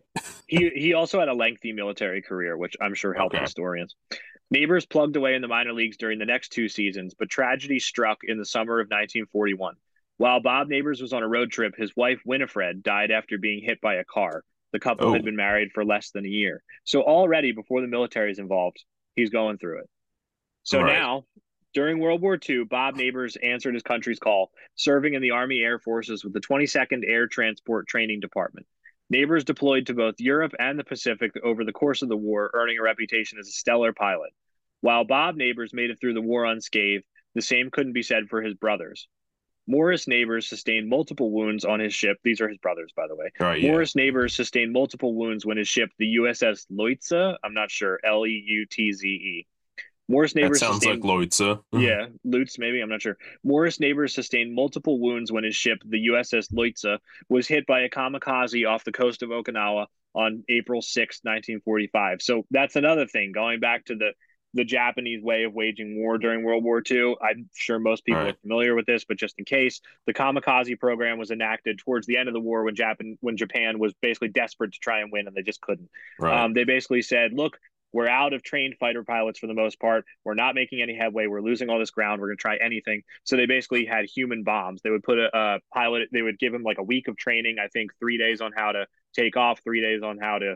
he he also had a lengthy military career, which I'm sure helped okay. historians. Neighbors plugged away in the minor leagues during the next two seasons, but tragedy struck in the summer of 1941. While Bob Neighbors was on a road trip, his wife Winifred died after being hit by a car. The couple oh. had been married for less than a year. So already before the military is involved, he's going through it. So right. now during World War II, Bob Neighbors answered his country's call, serving in the Army Air Forces with the 22nd Air Transport Training Department. Neighbors deployed to both Europe and the Pacific over the course of the war, earning a reputation as a stellar pilot. While Bob Neighbors made it through the war unscathed, the same couldn't be said for his brothers. Morris Neighbors sustained multiple wounds on his ship. These are his brothers, by the way. Oh, yeah. Morris Neighbors sustained multiple wounds when his ship, the USS Leutze, I'm not sure, L E U T Z E, Morris Neighbors that sounds sustained, like Leutze. [LAUGHS] yeah, Lutz maybe I'm not sure. Morris Neighbors sustained multiple wounds when his ship, the USS Leutze, was hit by a kamikaze off the coast of Okinawa on April 6, 1945. So that's another thing. Going back to the the Japanese way of waging war during World War II. I'm sure most people right. are familiar with this, but just in case, the kamikaze program was enacted towards the end of the war when Japan when Japan was basically desperate to try and win and they just couldn't. Right. Um, they basically said, "Look, we're out of trained fighter pilots for the most part. We're not making any headway. We're losing all this ground. We're going to try anything. So they basically had human bombs. They would put a, a, pilot, they would give him like a week of training, I think three days on how to take off, three days on how to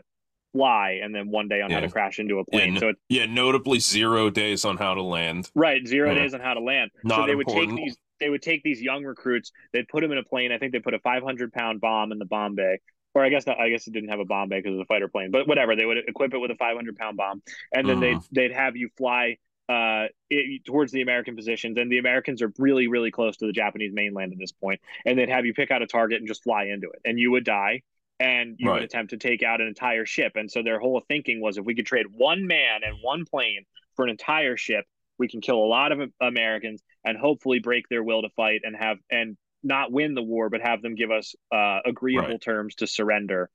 fly, and then one day on yeah. how to crash into a plane. Yeah, so yeah, notably zero days on how to land. Right, zero yeah. days on how to land. Not so they important. would take these they would take these young recruits, they'd put them in a plane. I think they put a 500 pound bomb in the bomb bay or I guess not, I guess it didn't have a bomb bay because it was a fighter plane, but whatever. They would equip it with a 500 pound bomb, and then uh-huh. they'd they'd have you fly uh it, towards the American positions, and the Americans are really really close to the Japanese mainland at this point, and they'd have you pick out a target and just fly into it, and you would die. And you right. would attempt to take out an entire ship. And so their whole thinking was if we could trade one man and one plane for an entire ship, we can kill a lot of Americans and hopefully break their will to fight and have and not win the war, but have them give us uh, agreeable right. terms to surrender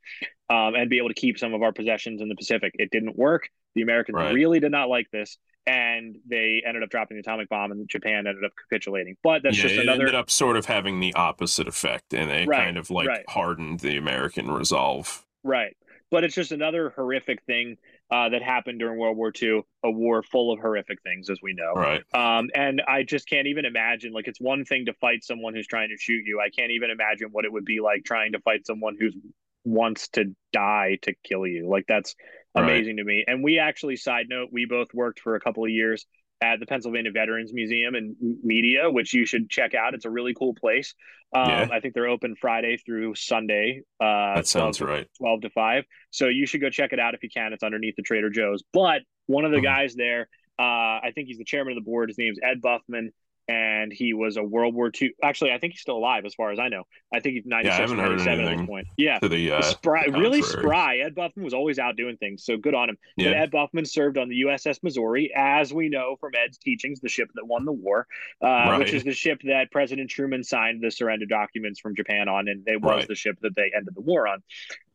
um, and be able to keep some of our possessions in the Pacific. It didn't work. The Americans right. really did not like this, and they ended up dropping the atomic bomb, and Japan ended up capitulating. But that's yeah, just it another. ended up sort of having the opposite effect, and it right, kind of like hardened the American resolve. Right, but it's just another horrific thing uh, that happened during World War II, a war full of horrific things, as we know. Right. Um, and I just can't even imagine. Like, it's one thing to fight someone who's trying to shoot you. I can't even imagine what it would be like trying to fight someone who's wants to die to kill you. Like, that's amazing right. to me. And we actually, side note, we both worked for a couple of years at the Pennsylvania Veterans Museum and Media, which you should check out. It's a really cool place. Um, yeah. I think they're open Friday through Sunday. Uh, that sounds 12 right. 12 to 5. So you should go check it out if you can. It's underneath the Trader Joe's. But one of the mm. guys there, uh, I think he's the chairman of the board. His name's Ed Buffman and he was a World War II. Actually, I think he's still alive, as far as I know. I think he's 96, yeah, 97 at this point. Yeah, the, uh, spry, really spry. Ed Buffman was always out doing things, so good on him. Yeah. Ed Buffman served on the USS Missouri, as we know from Ed's teachings, the ship that won the war, uh, right. which is the ship that President Truman signed the surrender documents from Japan on, and it was right. the ship that they ended the war on.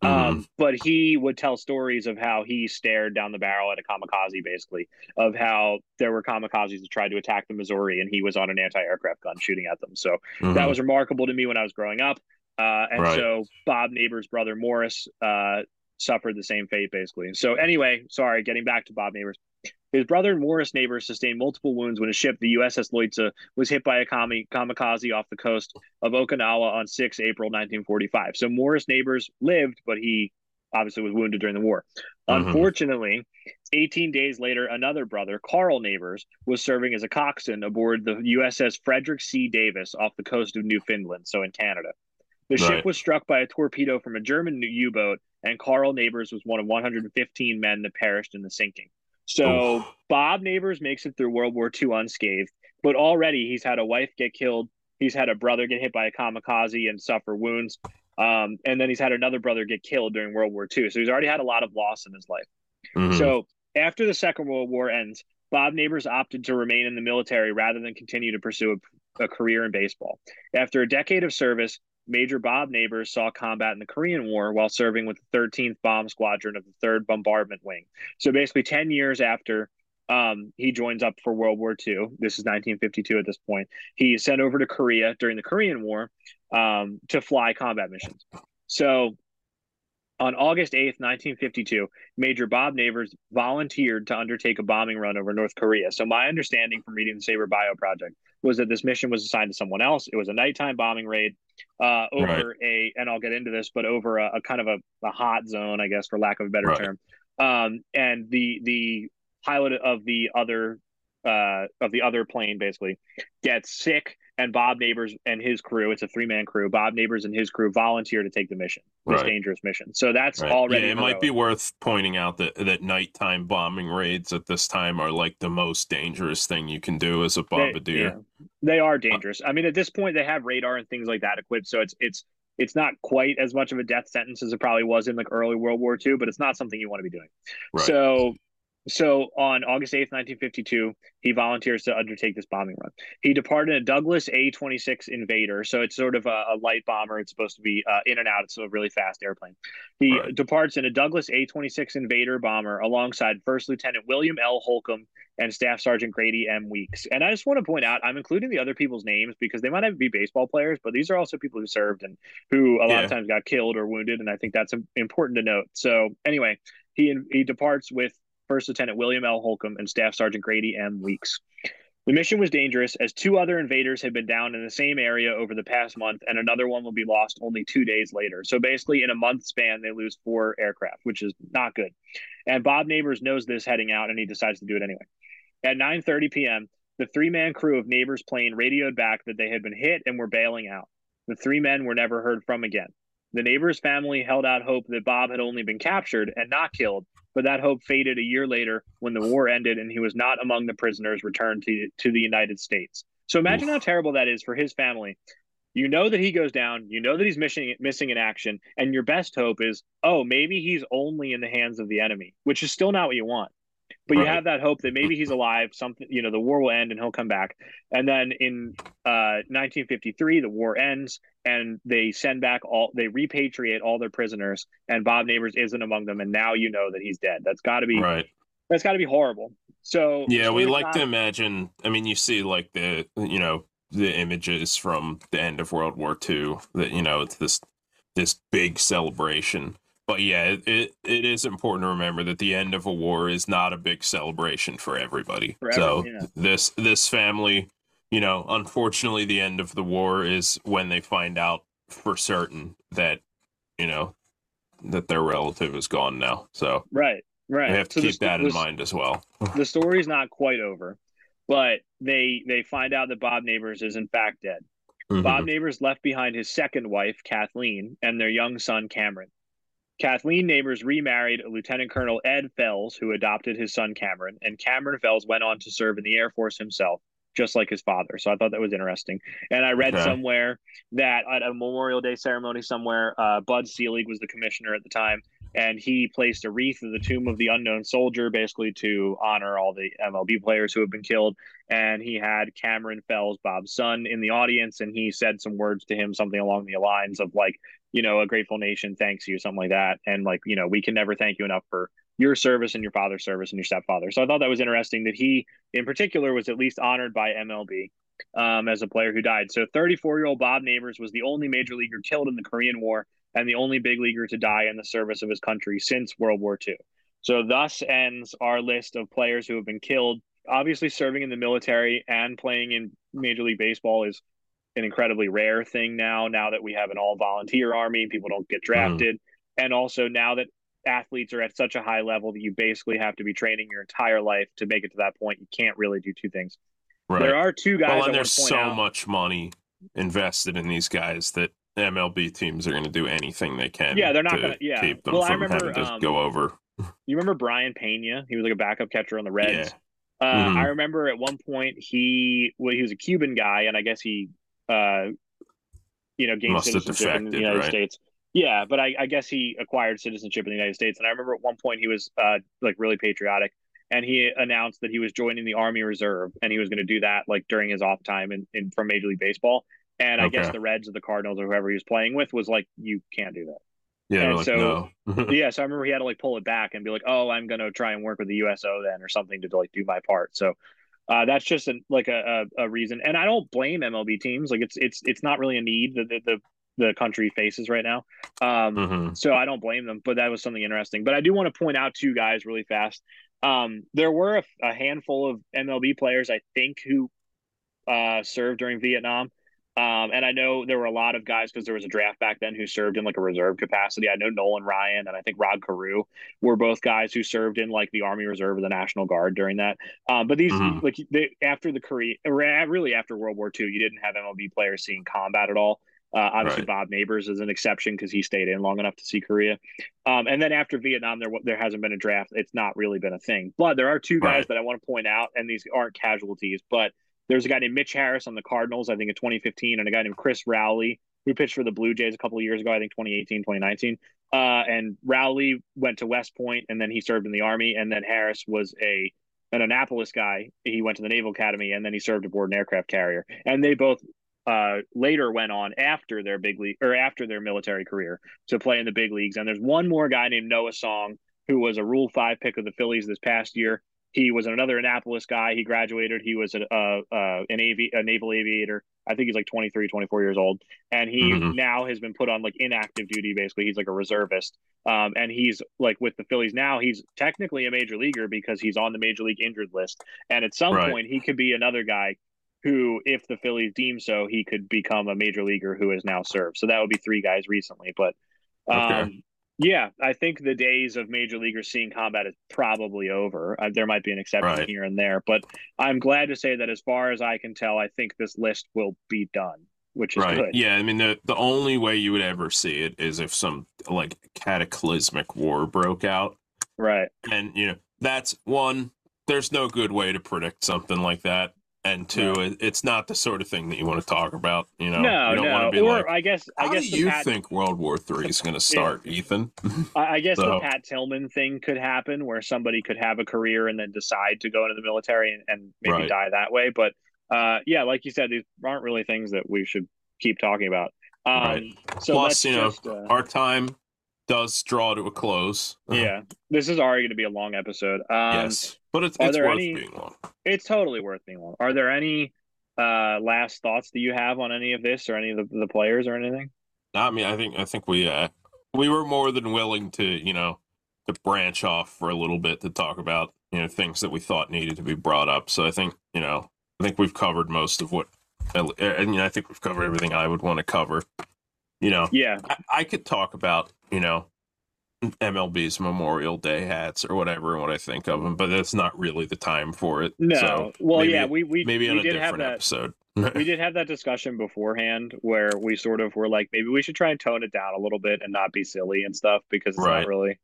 Mm-hmm. Um, but he would tell stories of how he stared down the barrel at a kamikaze, basically, of how there were kamikazes that tried to attack the Missouri, and he was on an anti-aircraft gun shooting at them. So mm-hmm. that was remarkable to me when I was growing up. Uh, and right. so Bob Neighbors' brother Morris uh, suffered the same fate, basically. So anyway, sorry, getting back to Bob Neighbors. His brother Morris Neighbors sustained multiple wounds when a ship, the USS Leutze, was hit by a kamikaze off the coast of Okinawa on 6 April 1945. So Morris Neighbors lived, but he obviously was wounded during the war. Mm-hmm. Unfortunately, 18 days later, another brother, Carl Neighbors, was serving as a coxswain aboard the USS Frederick C. Davis off the coast of Newfoundland, so in Canada. The right. ship was struck by a torpedo from a German U boat, and Carl Neighbors was one of 115 men that perished in the sinking. So Oof. Bob Neighbors makes it through World War II unscathed, but already he's had a wife get killed. He's had a brother get hit by a kamikaze and suffer wounds. Um, and then he's had another brother get killed during World War II. So he's already had a lot of loss in his life. Mm-hmm. So after the Second World War ends, Bob Neighbors opted to remain in the military rather than continue to pursue a, a career in baseball. After a decade of service, Major Bob Neighbors saw combat in the Korean War while serving with the 13th Bomb Squadron of the 3rd Bombardment Wing. So basically, 10 years after um, he joins up for World War II, this is 1952 at this point, he sent over to Korea during the Korean War um, to fly combat missions. So on August 8th, 1952, Major Bob Neighbors volunteered to undertake a bombing run over North Korea. So, my understanding from reading the SABR Bio Project was that this mission was assigned to someone else. It was a nighttime bombing raid uh, over right. a, and I'll get into this, but over a, a kind of a, a, hot zone, I guess, for lack of a better right. term. Um, and the the pilot of the other uh, of the other plane basically gets sick and Bob Neighbors and his crew, it's a three man crew. Bob Neighbors and his crew volunteer to take the mission, this right. dangerous mission. So that's right. already. Yeah, it might be worth pointing out that that nighttime bombing raids at this time are like the most dangerous thing you can do as a bombardier. They, yeah, they are dangerous. I mean, at this point, they have radar and things like that equipped, so it's it's it's not quite as much of a death sentence as it probably was in like early World War II, but it's not something you want to be doing. Right. So so on August 8th, 1952, he volunteers to undertake this bombing run. He departed a Douglas A 26 Invader. So it's sort of a, a, light bomber. It's supposed to be uh, in and out. It's a really fast airplane. He right. departs in a Douglas A 26 Invader bomber alongside First Lieutenant William L. Holcomb and Staff Sergeant Grady M. Weeks. And I just want to point out, I'm including the other people's names because they might not be baseball players, but these are also people who served and who a lot yeah. of times got killed or wounded. And I think that's important to note. So anyway, he he departs with First Lieutenant William L. Holcomb and Staff Sergeant Grady M. Weeks. The mission was dangerous as two other invaders had been down in the same area over the past month, and another one will be lost only two days later. So basically, in a month span, they lose four aircraft, which is not good. And Bob Neighbors knows this heading out, and he decides to do it anyway. At 9:30 p.m., the three-man crew of Neighbors' plane radioed back that they had been hit and were bailing out. The three men were never heard from again. The Neighbors' family held out hope that Bob had only been captured and not killed, but that hope faded a year later when the war ended and he was not among the prisoners returned to, to the United States. So imagine how terrible that is for his family. You know that he goes down, you know that he's missing missing in action, and your best hope is, oh, maybe he's only in the hands of the enemy, which is still not what you want but right. you have that hope that maybe he's alive something you know the war will end and he'll come back. And then in uh, 1953 the war ends and they send back all they repatriate all their prisoners and bob neighbors isn't among them. And now you know that he's dead. That's got to be right. that's got to be horrible. So yeah we like not... to imagine i mean you see like the you know the images from the end of world war ii that you know it's this this big celebration but yeah, it, it, it is important to remember that the end of a war is not a big celebration for everybody. Forever, so yeah. this this family, you know, unfortunately, the end of the war is when they find out for certain that you know that their relative is gone now. So right, right, they have to so keep the, that in the, mind as well. the story's not quite over. but they they find out that Bob Neighbors is in fact dead. Mm-hmm. Bob Neighbors left behind his second wife, Kathleen, and their young son, Cameron. Kathleen Neighbors remarried Lieutenant Colonel Ed Fells, who adopted his son Cameron, and Cameron Fells went on to serve in the Air Force himself, just like his father. So I thought that was interesting. And I read okay. somewhere that at a Memorial Day ceremony somewhere, uh, Bud Selig was the commissioner at the time, and he placed a wreath at the tomb of the unknown soldier, basically to honor all the MLB players who have been killed. And he had Cameron Fells, Bob's son, in the audience, and he said some words to him, something along the lines of like, you know, a grateful nation thanks you, something like that, and like, you know, we can never thank you enough for your service and your father's service and your stepfather. So I thought that was interesting that he, in particular, was at least honored by MLB um, as a player who died. So 34 year old Bob Neighbors was the only major leaguer killed in the Korean War and the only big leaguer to die in the service of his country since World War II. So, thus ends our list of players who have been killed. Obviously, serving in the military and playing in Major League Baseball is an incredibly rare thing now. Now that we have an all volunteer army, people don't get mm-hmm. drafted. Mm. And also, now that athletes are at such a high level that you basically have to be training your entire life to make it to that point, you can't really do two things. Right. There are two guys. Well, and there's so out. much money invested in these guys that MLB teams are going to do anything they can. Yeah, they're not going to. Yeah, keep them well, from remember, having to um, go over. [LAUGHS] You remember Brayan Peña? He was like a backup catcher on the Reds. Yeah. Uh, mm-hmm. I remember at one point he well, he was a Cuban guy, and I guess he, uh, you know, gained Must citizenship in the United right? States. Yeah, but I, I, guess he acquired citizenship in the United States, and I remember at one point he was uh, like really patriotic, and he announced that he was joining the Army Reserve, and he was going to do that like during his off time in, in from Major League Baseball. And I guess the Reds or the Cardinals or whoever he was playing with was like, you can't do that. Yeah, like, so no. [LAUGHS] yeah, so I remember he had to like pull it back and be like, "Oh, I'm gonna try and work with the USO then, or something to like do my part." So uh, that's just like a, a, a, reason, and I don't blame MLB teams. Like it's it's it's not really a need that the, the the country faces right now. Um, mm-hmm. So I don't blame them, but that was something interesting. But I do want to point out two guys really fast. Um, there were a, a handful of MLB players, I think, who uh, served during Vietnam. Um, and I know there were a lot of guys because there was a draft back then who served in like a reserve capacity. I know Nolan Ryan and I think Rod Carew were both guys who served in like the Army Reserve or the National Guard during that. Um, but these mm-hmm. like they, after the Korea, really after World War II, you didn't have MLB players seeing combat at all. Uh, obviously, right. Bob Neighbors is an exception because he stayed in long enough to see Korea. Um, and then after Vietnam, there there hasn't been a draft. It's not really been a thing. But there are two guys right. that I want to point out, and these aren't casualties, but there's a guy named Mitch Harris on the Cardinals, I think in 2015, and a guy named Chris Rowley who pitched for the Blue Jays a couple of years ago, I think 2018, 2019. Uh, and Rowley went to West Point and then he served in the Army. And then Harris was a an Annapolis guy. He went to the Naval Academy and then he served aboard an aircraft carrier. And they both uh, later went on after their big league or after their military career to play in the big leagues. And there's one more guy named Noah Song who was a Rule Five pick of the Phillies this past year. He was another Annapolis guy. He graduated. He was a, a, a an avi- a naval aviator. I think he's like 23, 24 years old. And he mm-hmm. now has been put on like inactive duty, basically. He's like a reservist. Um, and he's like with the Phillies now, he's technically a major leaguer because he's on the major league injured list. And at some right. point, he could be another guy who, if the Phillies deem so, he could become a major leaguer who has now served. So that would be three guys recently. But um, okay. Yeah, I think the days of major leaguers seeing combat is probably over. Uh, there might be an exception right. here and there, but I'm glad to say that as far as I can tell, I think this list will be done, which is right. good. Yeah, I mean the the only way you would ever see it is if some like cataclysmic war broke out. Right. And you know, that's one there's no good way to predict something like that and two, no. it's not the sort of thing that you want to talk about. You know, no, you don't no. want to be or like, I guess, I how guess do you Pat... think World War Three is going to start, yeah. Ethan? I guess so. the Pat Tillman thing could happen, where somebody could have a career and then decide to go into the military and, and maybe right. die that way. But uh, yeah, like you said, these aren't really things that we should keep talking about. Um, right. So Plus, you just, know, uh, our time does draw to a close. Yeah, [LAUGHS] this is already going to be a long episode. Um, yes, but it's, it's worth any, being long. It's totally worth being long. Are there any uh, last thoughts that you have on any of this or any of the, the players or anything? I mean, I think I think we uh, we were more than willing to you know to branch off for a little bit to talk about you know things that we thought needed to be brought up. So I think you know I think we've covered most of what, and you know, I think we've covered everything I would want to cover. You know, yeah, I, I could talk about you know MLB's Memorial Day hats or whatever, what I think of them, but that's not really the time for it. No, so well, maybe, yeah, we we maybe we on a did different that. episode. we [LAUGHS] did have that discussion beforehand where we sort of were like maybe we should try and tone it down a little bit and not be silly and stuff because it's Right. not really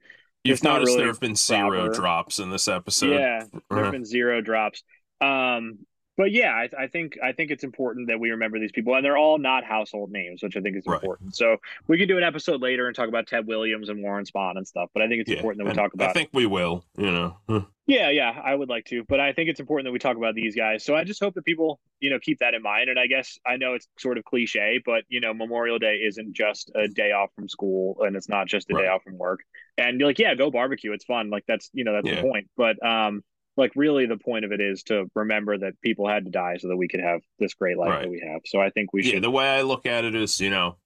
You've noticed really there have been zero proper. drops in this episode. yeah there have [LAUGHS] been zero drops um but yeah I, I think i think it's important that we remember these people and they're all not household names which i think is Right. important so we can do an episode later and talk about ted williams and warren spahn and stuff but i think it's Yeah, important that we talk about I think we will. You know, Yeah, yeah, I would like to, but I think it's important that we talk about these guys. So I just hope that people, you know, keep that in mind. And I guess I know it's sort of cliche, but you know, Memorial Day isn't just a day off from school, and it's not just a day off from work. And you're like, yeah, go barbecue, it's fun. Like that's you know that's Yeah. the point. But um, like really, the point of it is to remember that people had to die so that we could have this great life Right. that we have. So I think we yeah. should. The way I look at it is, you know,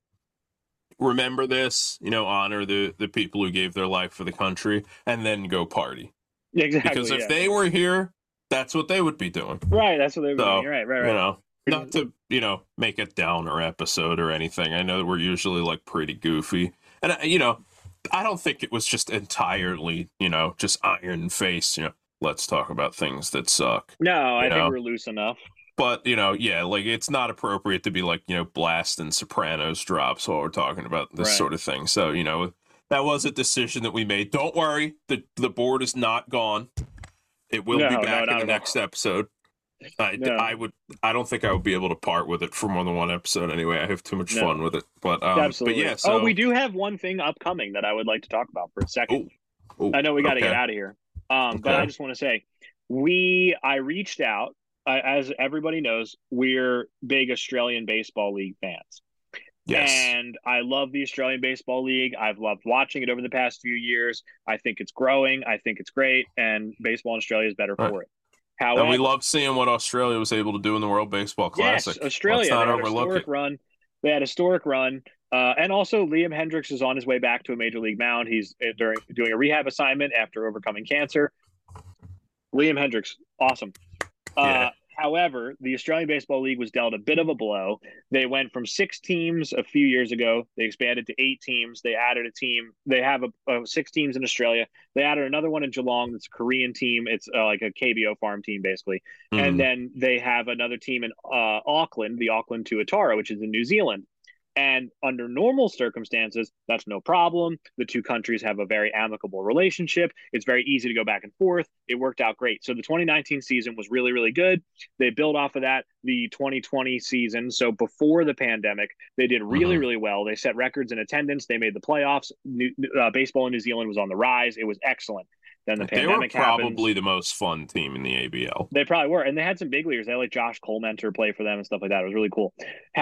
remember this. You know, honor the the people who gave their life for the country, and then go party. exactly. Because if yeah. they were here, that's what they would be doing. right, that's what they would So, doing. Right, right, right. You know, not to you know make a downer episode or anything. I know we're usually like pretty goofy, and uh, you know, I don't think it was just entirely you know just iron face. You know, let's talk about things that suck. no, I you think we're loose enough. But you know, yeah, like it's not appropriate to be like you know blasting Sopranos drops while we're talking about this Right. sort of thing. So you know, that was a decision that we made. Don't worry, the the board is not gone. It will No, be back not in the all. next episode. I, No. I would I don't think I would be able to part with it for more than one episode anyway. I have too much No. fun with it. But um Absolutely. but yeah, so oh, we do have one thing upcoming that I would like to talk about for a second. Ooh, I know we got to okay. get out of here. Um, but I just want to say, we I reached out. Uh, as everybody knows, we're big Australian baseball league fans, Yes. and I love the Australian baseball league. I've loved watching it over the past few years. I think it's growing. I think it's great, and baseball in Australia is better Right. for it. However, and we love seeing what Australia was able to do in the World Baseball Classic. Yes, Australia. Let's They not had overlook historic it. run. They had a historic run. Uh, and also, Liam Hendriks is on his way back to a major league mound. He's uh, during, doing a rehab assignment after overcoming cancer. Liam Hendriks, awesome. Uh, Yeah. However, the Australian Baseball League was dealt a bit of a blow. They went from six teams a few years ago. They expanded to eight teams. They added a team. They have a, a six teams in Australia. They added another one in Geelong. That's a Korean team. It's uh, like a KBO farm team, basically Mhm. and then they have another team in uh, Auckland, the Auckland Tuatara, which is in New Zealand. And under normal circumstances, that's no problem. The two countries have a very amicable relationship. It's very easy to go back and forth. It worked out great. So the 2019 season was really, really good. They built off of that the 2020 season. So before the pandemic, they did really, Mhm. really well. They set records in attendance. They made the playoffs. New, uh, baseball in New Zealand was on the rise. It was excellent. Then the they were pandemic happened. probably the most fun team in the ABL. They probably were, and they had some big leaguers. They had like Josh Collmenter play for them and stuff like that. It was really cool.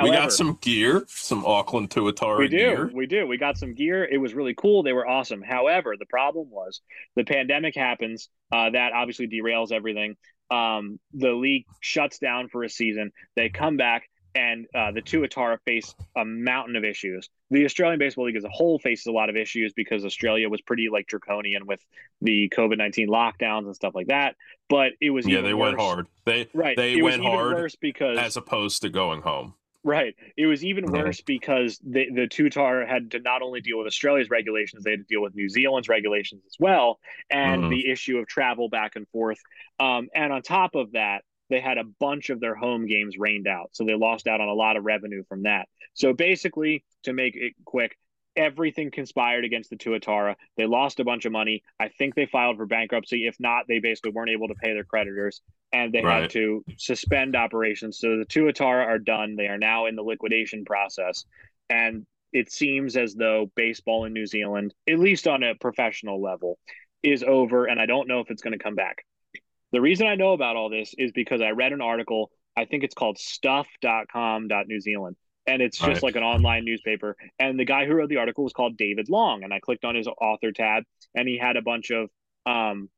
we got some gear, some Auckland Tuatara we do, gear. we do. We got some gear. It was really cool. They were awesome. However, the problem was the pandemic happens. Uh, that obviously derails everything. Um, the league shuts down for a season. They come back, and uh, the Tuatara face a mountain of issues. The Australian Baseball League as a whole faces a lot of issues because Australia was pretty like draconian with the COVID nineteen lockdowns and stuff like that. But it was Yeah, even they went worse. hard. They Right. They it went hard worse because as opposed to going home. Right. It was even Yeah. worse because the the Tuatara had to not only deal with Australia's regulations, they had to deal with New Zealand's regulations as well, and Mhm. the issue of travel back and forth. Um, and on top of that, they had a bunch of their home games rained out, so they lost out on a lot of revenue from that. So basically, to make it quick. Everything conspired against the Tuatara. They lost a bunch of money. I think they filed for bankruptcy. If not, they basically weren't able to pay their creditors and they Right. had to suspend operations. So the Tuatara are done. They are now in the liquidation process. And it seems as though baseball in New Zealand, at least on a professional level, is over. And I don't know if it's going to come back. The reason I know about all this is because I read an article. I think it's called stuff.com.new Zealand. And it's just Right. like an online newspaper. And the guy who wrote the article was called David Long. And I clicked on his author tab and he had a bunch of um,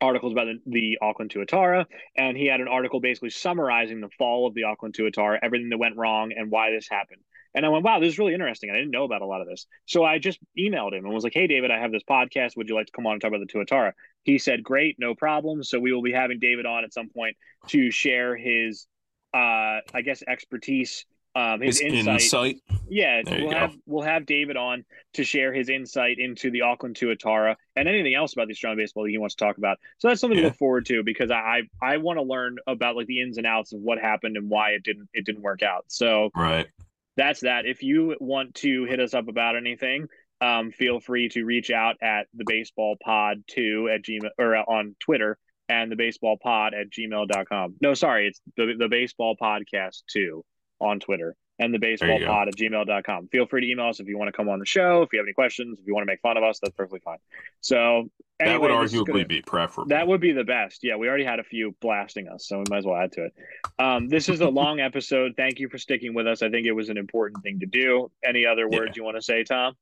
articles about the, the Auckland Tuatara, and he had an article basically summarizing the fall of the Auckland Tuatara, everything that went wrong, and why this happened. And I went, wow, this is really interesting. I didn't know about a lot of this. So I just emailed him and was like, hey, David, I have this podcast. Would you like to come on and talk about the Tuatara? He said, great, no problem. So we will be having David on at some point to share his, uh, I guess, expertise um, his, His insight. insight. Yeah, There we'll have we'll have David on to share his insight into the Auckland Tuatara and anything else about the Australian baseball league he wants to talk about. So that's something to look forward to because I I, I want to learn about like the ins and outs of what happened and why it didn't it didn't work out. So Right. That's that. If you want to hit us up about anything, um, feel free to reach out at the baseball pod two at gmail or on Twitter and the baseball pod at gmail.com. No, sorry, it's the, the baseball podcast two on Twitter and the baseball pod at gmail.com. Feel free to email us if you want to come on the show. If you have any questions, if you want to make fun of us, that's perfectly fine. So that would anyway, this is arguably gonna- be preferable. that would be the best. Yeah, we already had a few blasting us, so we might as well add to it. Um, this is a long [LAUGHS] episode. Thank you for sticking with us. I think it was an important thing to do. Any other Yeah. words you want to say, Tom?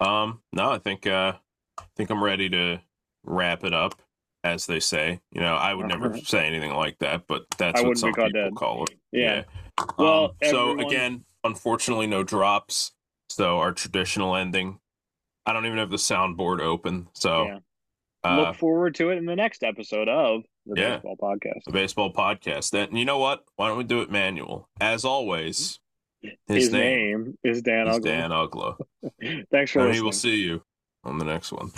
Um, no, I think uh I think I'm ready to wrap it up, as they say. You know, I would never say anything like that, but that's I what some people dead. call it. Yeah. Um, Well, so everyone- again, unfortunately, no drops. So our traditional ending. I don't even have the soundboard open. So Yeah. uh, Look forward to it in the next episode of the Yeah. Baseball Podcast. the baseball podcast. Then you know what? Why don't we do it manual? As always, his, His, name, is Dan is. Dan Uggla. [LAUGHS] Thanks for And listening. we will see you on the next one.